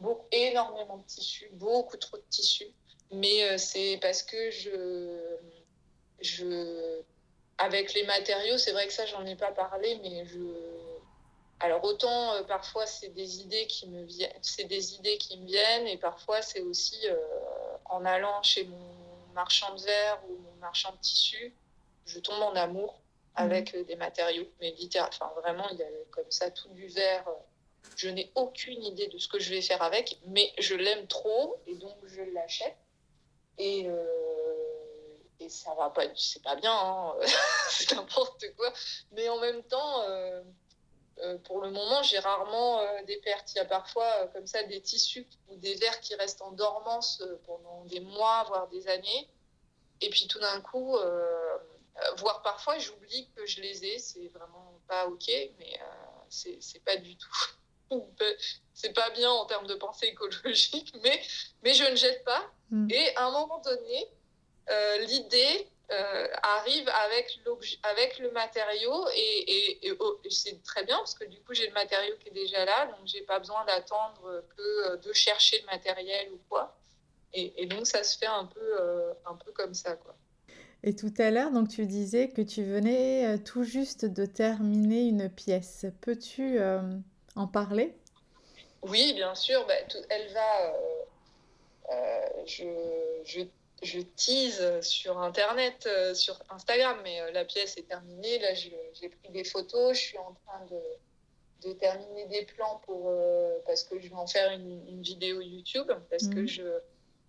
beaucoup, énormément de tissus, beaucoup trop de tissus. Mais c'est parce que je, je, avec les matériaux, c'est vrai que ça, j'en ai pas parlé, mais je, alors autant parfois c'est des idées qui me viennent, c'est des idées qui me viennent, et parfois c'est aussi en allant chez mon marchand de verre ou marchand de tissu, je tombe en amour avec mhm. euh, des matériaux. Mais enfin vraiment, il y a comme ça tout du verre. Euh, je n'ai aucune idée de ce que je vais faire avec, mais je l'aime trop et donc je l'achète. Et, euh, et ça va pas, c'est pas bien, hein, c'est n'importe quoi. Mais en même temps, pour le moment, j'ai rarement des pertes. Il y a parfois comme ça des tissus ou des verres qui restent en dormance pendant des mois, voire des années. Et puis tout d'un coup, euh, voire parfois, j'oublie que je les ai. C'est vraiment pas OK, mais euh, c'est pas du tout. c'est pas bien en termes de pensée écologique, mais, mais je ne jette pas. Mm. Et à un moment donné, euh, l'idée arrive avec, avec le matériau et, et, oh, c'est très bien parce que du coup j'ai le matériau qui est déjà là, donc j'ai pas besoin d'attendre que de chercher le matériel ou quoi. Et, donc ça se fait un peu, un peu comme ça quoi. Et tout à l'heure, donc tu disais que tu venais euh, tout juste de terminer une pièce. Peux-tu euh, en parler? Oui, bien sûr. Bah, elle va. Euh, je, je, je, tease sur Internet, sur Instagram, mais la pièce est terminée. Là, j'ai pris des photos. Je suis en train de, de terminer des plans pour, euh, parce que je vais en faire une, une vidéo YouTube, parce que Mhm. je,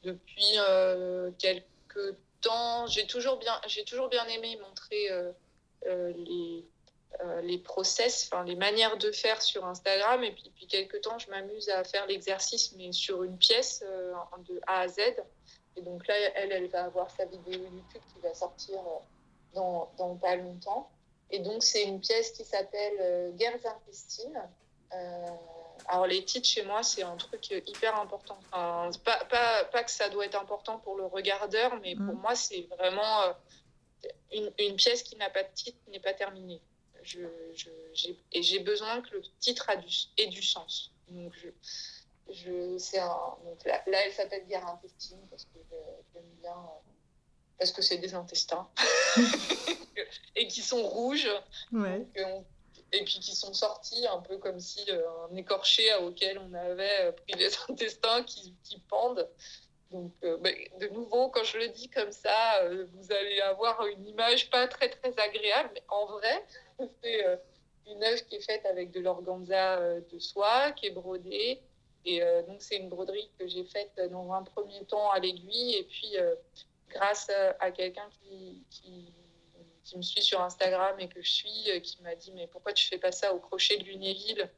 depuis euh, quelques temps, j'ai toujours, bien, toujours bien aimé montrer euh, euh, les, euh, les process, les manières de faire sur Instagram. Et puis depuis quelques temps, je m'amuse à faire l'exercice, mais sur une pièce de A à Z. Et donc là, elle, elle va avoir sa vidéo YouTube qui va sortir dans, dans pas longtemps. Et donc, c'est une pièce qui s'appelle Guerres intestines. Alors, les titres chez moi, c'est un truc hyper important. Enfin, pas, pas, pas que ça doit être important pour le regardeur, mais pour Mhm. moi, c'est vraiment euh, une, une pièce qui n'a pas de titre n'est pas terminée. Je, je, j'ai- et j'ai besoin que le titre a du, ait du sens. Donc, je, je, c'est un, donc là, là, elle s'appelle Guerre intestine parce que je- j'aime bien. euh, parce que c'est des intestins. et qui sont rouges. Ouais. On- et puis qui sont sortis un peu comme si euh, un écorché auquel on avait euh, pris les intestins qui, qui pendent. Donc, euh, bah, de nouveau, quand je le dis comme ça, vous allez avoir une image pas très très agréable, mais en vrai, c'est une œuvre qui est faite avec de l'organza de soie, qui est brodée. Et donc, c'est une broderie que j'ai faite dans un premier temps à l'aiguille, et puis grâce à, quelqu'un qui, qui me suit sur Instagram et que je suis, euh, qui m'a dit Mais pourquoi tu fais pas ça au crochet de Lunéville?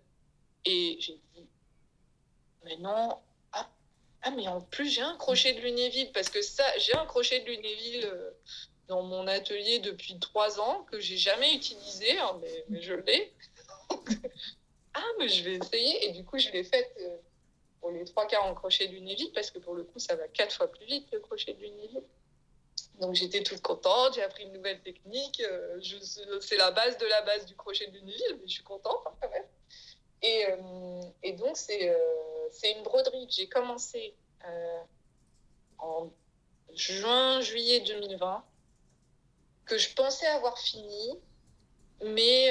Et j'ai dit Mais non, ah, ah, mais en plus, j'ai un crochet de Lunéville, parce que ça, j'ai un crochet de Lunéville euh, dans mon atelier depuis trois ans que j'ai jamais utilisé, hein, mais, mais je l'ai. ah, mais je vais essayer. Et du coup, je l'ai faite euh, pour les trois quarts en crochet de Lunéville, parce que pour le coup, ça va quatre fois plus vite le crochet de Lunéville. Donc j'étais toute contente, j'ai appris une nouvelle technique. euh, c'est la base de la base du crochet de Lunéville, mais je suis contente hein, quand même. Et, euh, et donc c'est euh, une broderie que j'ai commencé euh, en juin, juillet 2020, que je pensais avoir fini, mais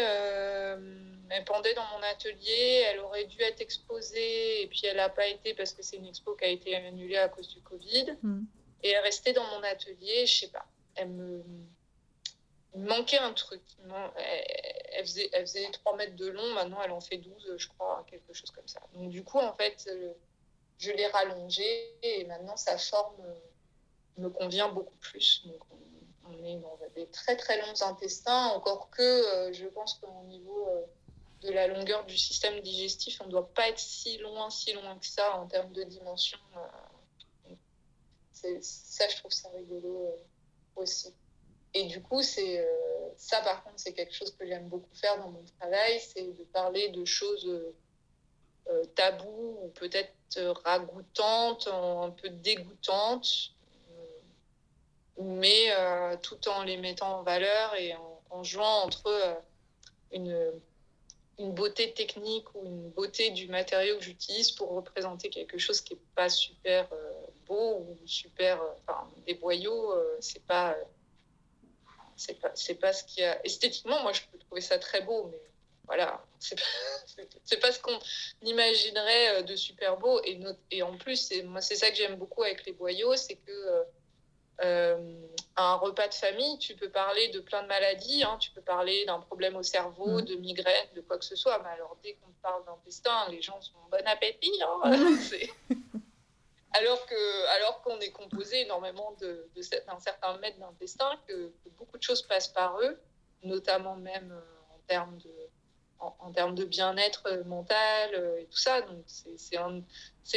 elle pendait dans mon atelier, elle aurait dû être exposée, et puis elle n'a pas été parce que c'est une expo qui a été annulée à cause du Covid. Mm. Et elle restait dans mon atelier, je sais pas. Elle me. Manquait un truc. Elle, faisait, elle faisait 3 mètres de long, maintenant elle en fait 12, je crois, quelque chose comme ça. Donc du coup, en fait, euh, je l'ai rallongée et maintenant sa forme euh, me convient beaucoup plus. On, est dans des très très longs intestins, encore que euh, je pense qu'au niveau de la longueur du système digestif, on ne doit pas être si loin, si loin que ça en termes de dimension. Ça, je trouve ça rigolo euh, aussi. Et du coup, c'est euh, ça, par contre, c'est quelque chose que j'aime beaucoup faire dans mon travail, c'est de parler de choses euh, euh, tabous ou peut-être ragoûtantes, un peu dégoûtantes, mais tout en les mettant en valeur et en, jouant entre une, beauté technique ou une beauté du matériau que j'utilise pour représenter quelque chose qui n'est pas super beau ou super. euh, Enfin, des boyaux, euh, c'est pas. euh, c'est pas, c'est pas ce qui a. Esthétiquement, moi, je peux trouver ça très beau, mais voilà, c'est pas, c'est- pas ce qu'on imaginerait de super beau. Et, et en plus, c'est, moi, c'est ça que j'aime beaucoup avec les boyaux, c'est que. euh, à un repas de famille, tu peux parler de plein de maladies, hein, tu peux parler d'un problème au cerveau, Mhm. de migraine, de quoi que ce soit, mais alors dès qu'on parle d'intestin, les gens sont bon appétit. hein, c'est- alors que alors qu'on énormément de, de d'un certain mètre d'intestin, que, beaucoup de choses passent par eux, notamment même euh, en termes de en, termes de bien-être euh, mental euh, et tout ça. C'est, un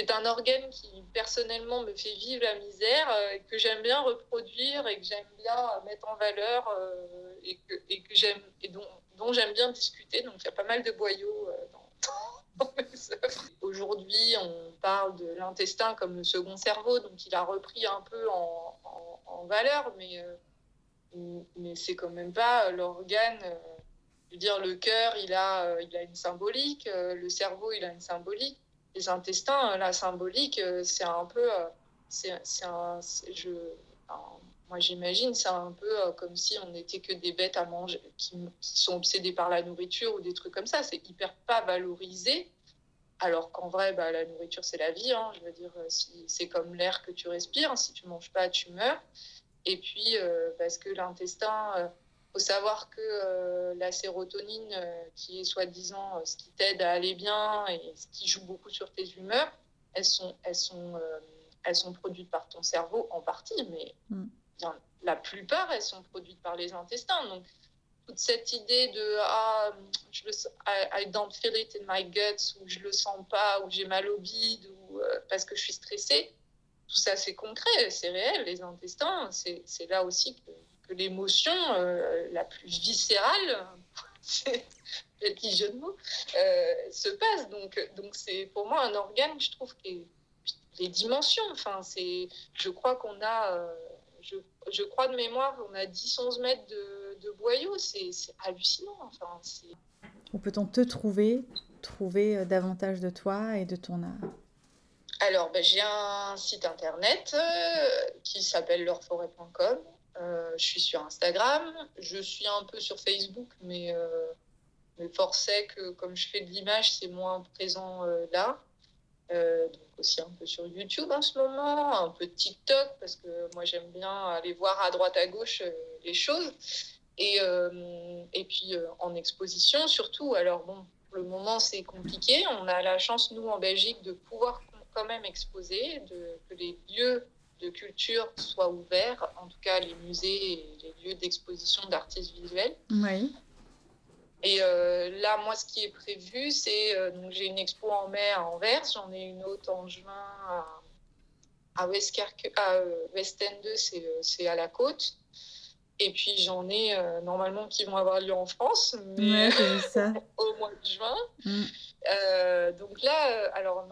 un organe qui personnellement me fait vivre la misère, et que j'aime bien reproduire et que j'aime bien mettre en valeur et que, et que et dont, dont j'aime bien discuter. Donc il y a pas mal de boyaux dans, Aujourd'hui, on parle de l'intestin comme le second cerveau, donc il a repris un peu en, valeur, mais, euh, mais c'est quand même pas l'organe. euh, je veux dire, le cœur, il a, euh, il a une symbolique, euh, le cerveau, il a une symbolique les intestins, euh, la symbolique, euh, c'est un peu. euh, c'est, un, je, moi, j'imagine, c'est un peu euh, comme si on n'était que des bêtes à manger, qui, sont obsédées par la nourriture ou des trucs comme ça. C'est hyper pas valorisé. Alors qu'en vrai, bah, la nourriture, c'est la vie. hein. Je veux dire, euh, si, c'est comme l'air que tu respires. Si tu manges pas, tu meurs. Et puis, euh, parce que l'intestin, euh, faut savoir que la sérotonine, qui est soi-disant ce qui t'aide à aller bien et ce qui joue beaucoup sur tes humeurs, elles sont, elles sont, elles sont produites par ton cerveau en partie, mais mm. La plupart, elles sont produites par les intestins. Donc, toute cette idée de ah, je le, I, don't feel it in my guts, ou je le sens pas, ou j'ai mal au bide, ou euh, parce que je suis stressée, tout ça c'est concret, c'est réel. Les intestins, c'est là aussi que, que l'émotion euh, la plus viscérale, c'est petit jeu de mots, euh, se passe. Donc, donc c'est pour moi un organe, je trouve, qui est les dimensions. Enfin, c'est, je crois qu'on a, je, je, crois de mémoire, on a 10-11 mètres de de boyaux. C'est hallucinant. Enfin, Où peut-on te trouver, trouver euh, davantage de toi et de ton art Alors, ben, j'ai un site internet euh, qui s'appelle leurforêt.com. Euh, je suis sur Instagram. Je suis un peu sur Facebook, mais, mais forcément que comme je fais de l'image, c'est moins présent là. Donc aussi un peu sur YouTube en ce moment, un peu TikTok, parce que moi j'aime bien aller voir à droite à gauche les choses. Et, euh, et puis euh, en exposition surtout. Alors bon, le moment c'est compliqué. On a la chance, nous, en Belgique, de pouvoir quand même exposer, de, que les lieux de culture soient ouverts, en tout cas les musées et les lieux d'exposition d'artistes visuels. Oui. Et euh, là, moi, ce qui est prévu, c'est j'ai une expo en mai à Anvers, j'en ai une autre en juin à, à Westkerk, à Westende, c'est à la côte. Et puis j'en ai euh, normalement qui vont avoir lieu en France, mais ça. au mois de juin. Mm. Euh, donc là, euh, alors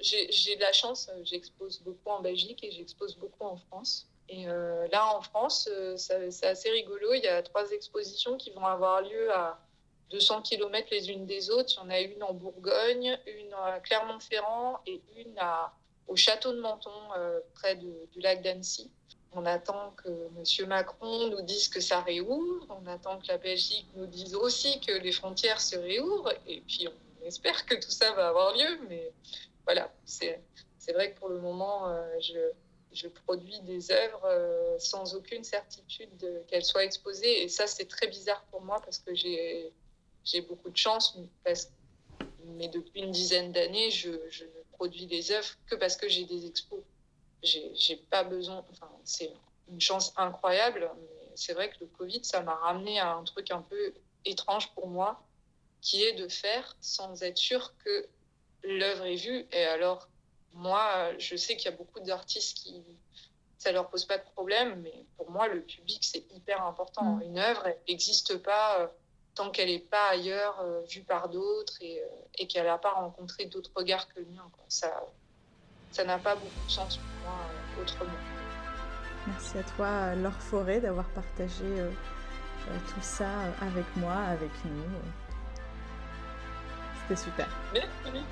j'ai de la chance, j'expose beaucoup en Belgique et j'expose beaucoup en France. Et là, en France, c'est assez rigolo. Il y a trois expositions qui vont avoir lieu à 200 km les unes des autres. Il y en a une en Bourgogne, une à Clermont-Ferrand et une à, au château de Menton, près du lac d'Annecy. On attend que M. Macron nous dise que ça réouvre. On attend que la Belgique nous dise aussi que les frontières se réouvrent. Et puis, on espère que tout ça va avoir lieu. Mais voilà, c'est vrai que pour le moment, euh, je, je produis des œuvres euh, sans aucune certitude qu'elles soient exposées. Et ça, c'est très bizarre pour moi parce que j'ai beaucoup de chance. Parce, mais depuis une dizaine d'années, je, je ne produis des œuvres que parce que j'ai des expos j'ai pas besoin. Enfin, c'est une chance incroyable. Mais c'est vrai que le Covid, ça m'a ramené à un truc un peu étrange pour moi, qui est de faire sans être sûr que l'œuvre est vue. Et alors, moi, je sais qu'il y a beaucoup d'artistes qui ça leur pose pas de problème, mais pour moi, le public, c'est hyper important. Mm. Une œuvre, elle n'existe pas euh, tant qu'elle n'est pas ailleurs, euh, vue par d'autres et, euh, et qu'elle n'a pas rencontré d'autres regards que le mien. Quoi. Ça, ça n'a pas beaucoup de sens pour moi euh, autrement. Merci à toi, Laure Forêt, d'avoir partagé euh, euh, tout ça avec moi, avec nous. C'était super. Merci.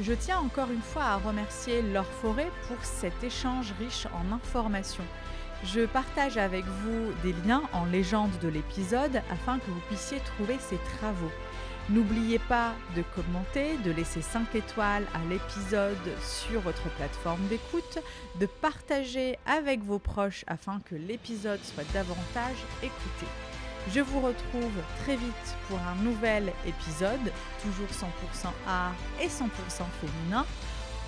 Je tiens encore une fois à remercier Laure Forêt pour cet échange riche en informations. Je partage avec vous des liens en légende de l'épisode afin que vous puissiez trouver ses travaux. N'oubliez pas de commenter, de laisser 5 étoiles à l'épisode sur votre plateforme d'écoute, de partager avec vos proches afin que l'épisode soit davantage écouté. Je vous retrouve très vite pour un nouvel épisode, toujours 100% art et 100% féminin.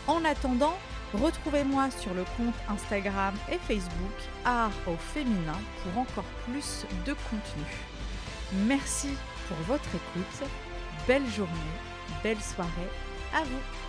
En attendant, retrouvez-moi sur le compte Instagram et Facebook Art au féminin pour encore plus de contenu. Merci pour votre écoute. Belle journée, belle soirée à vous.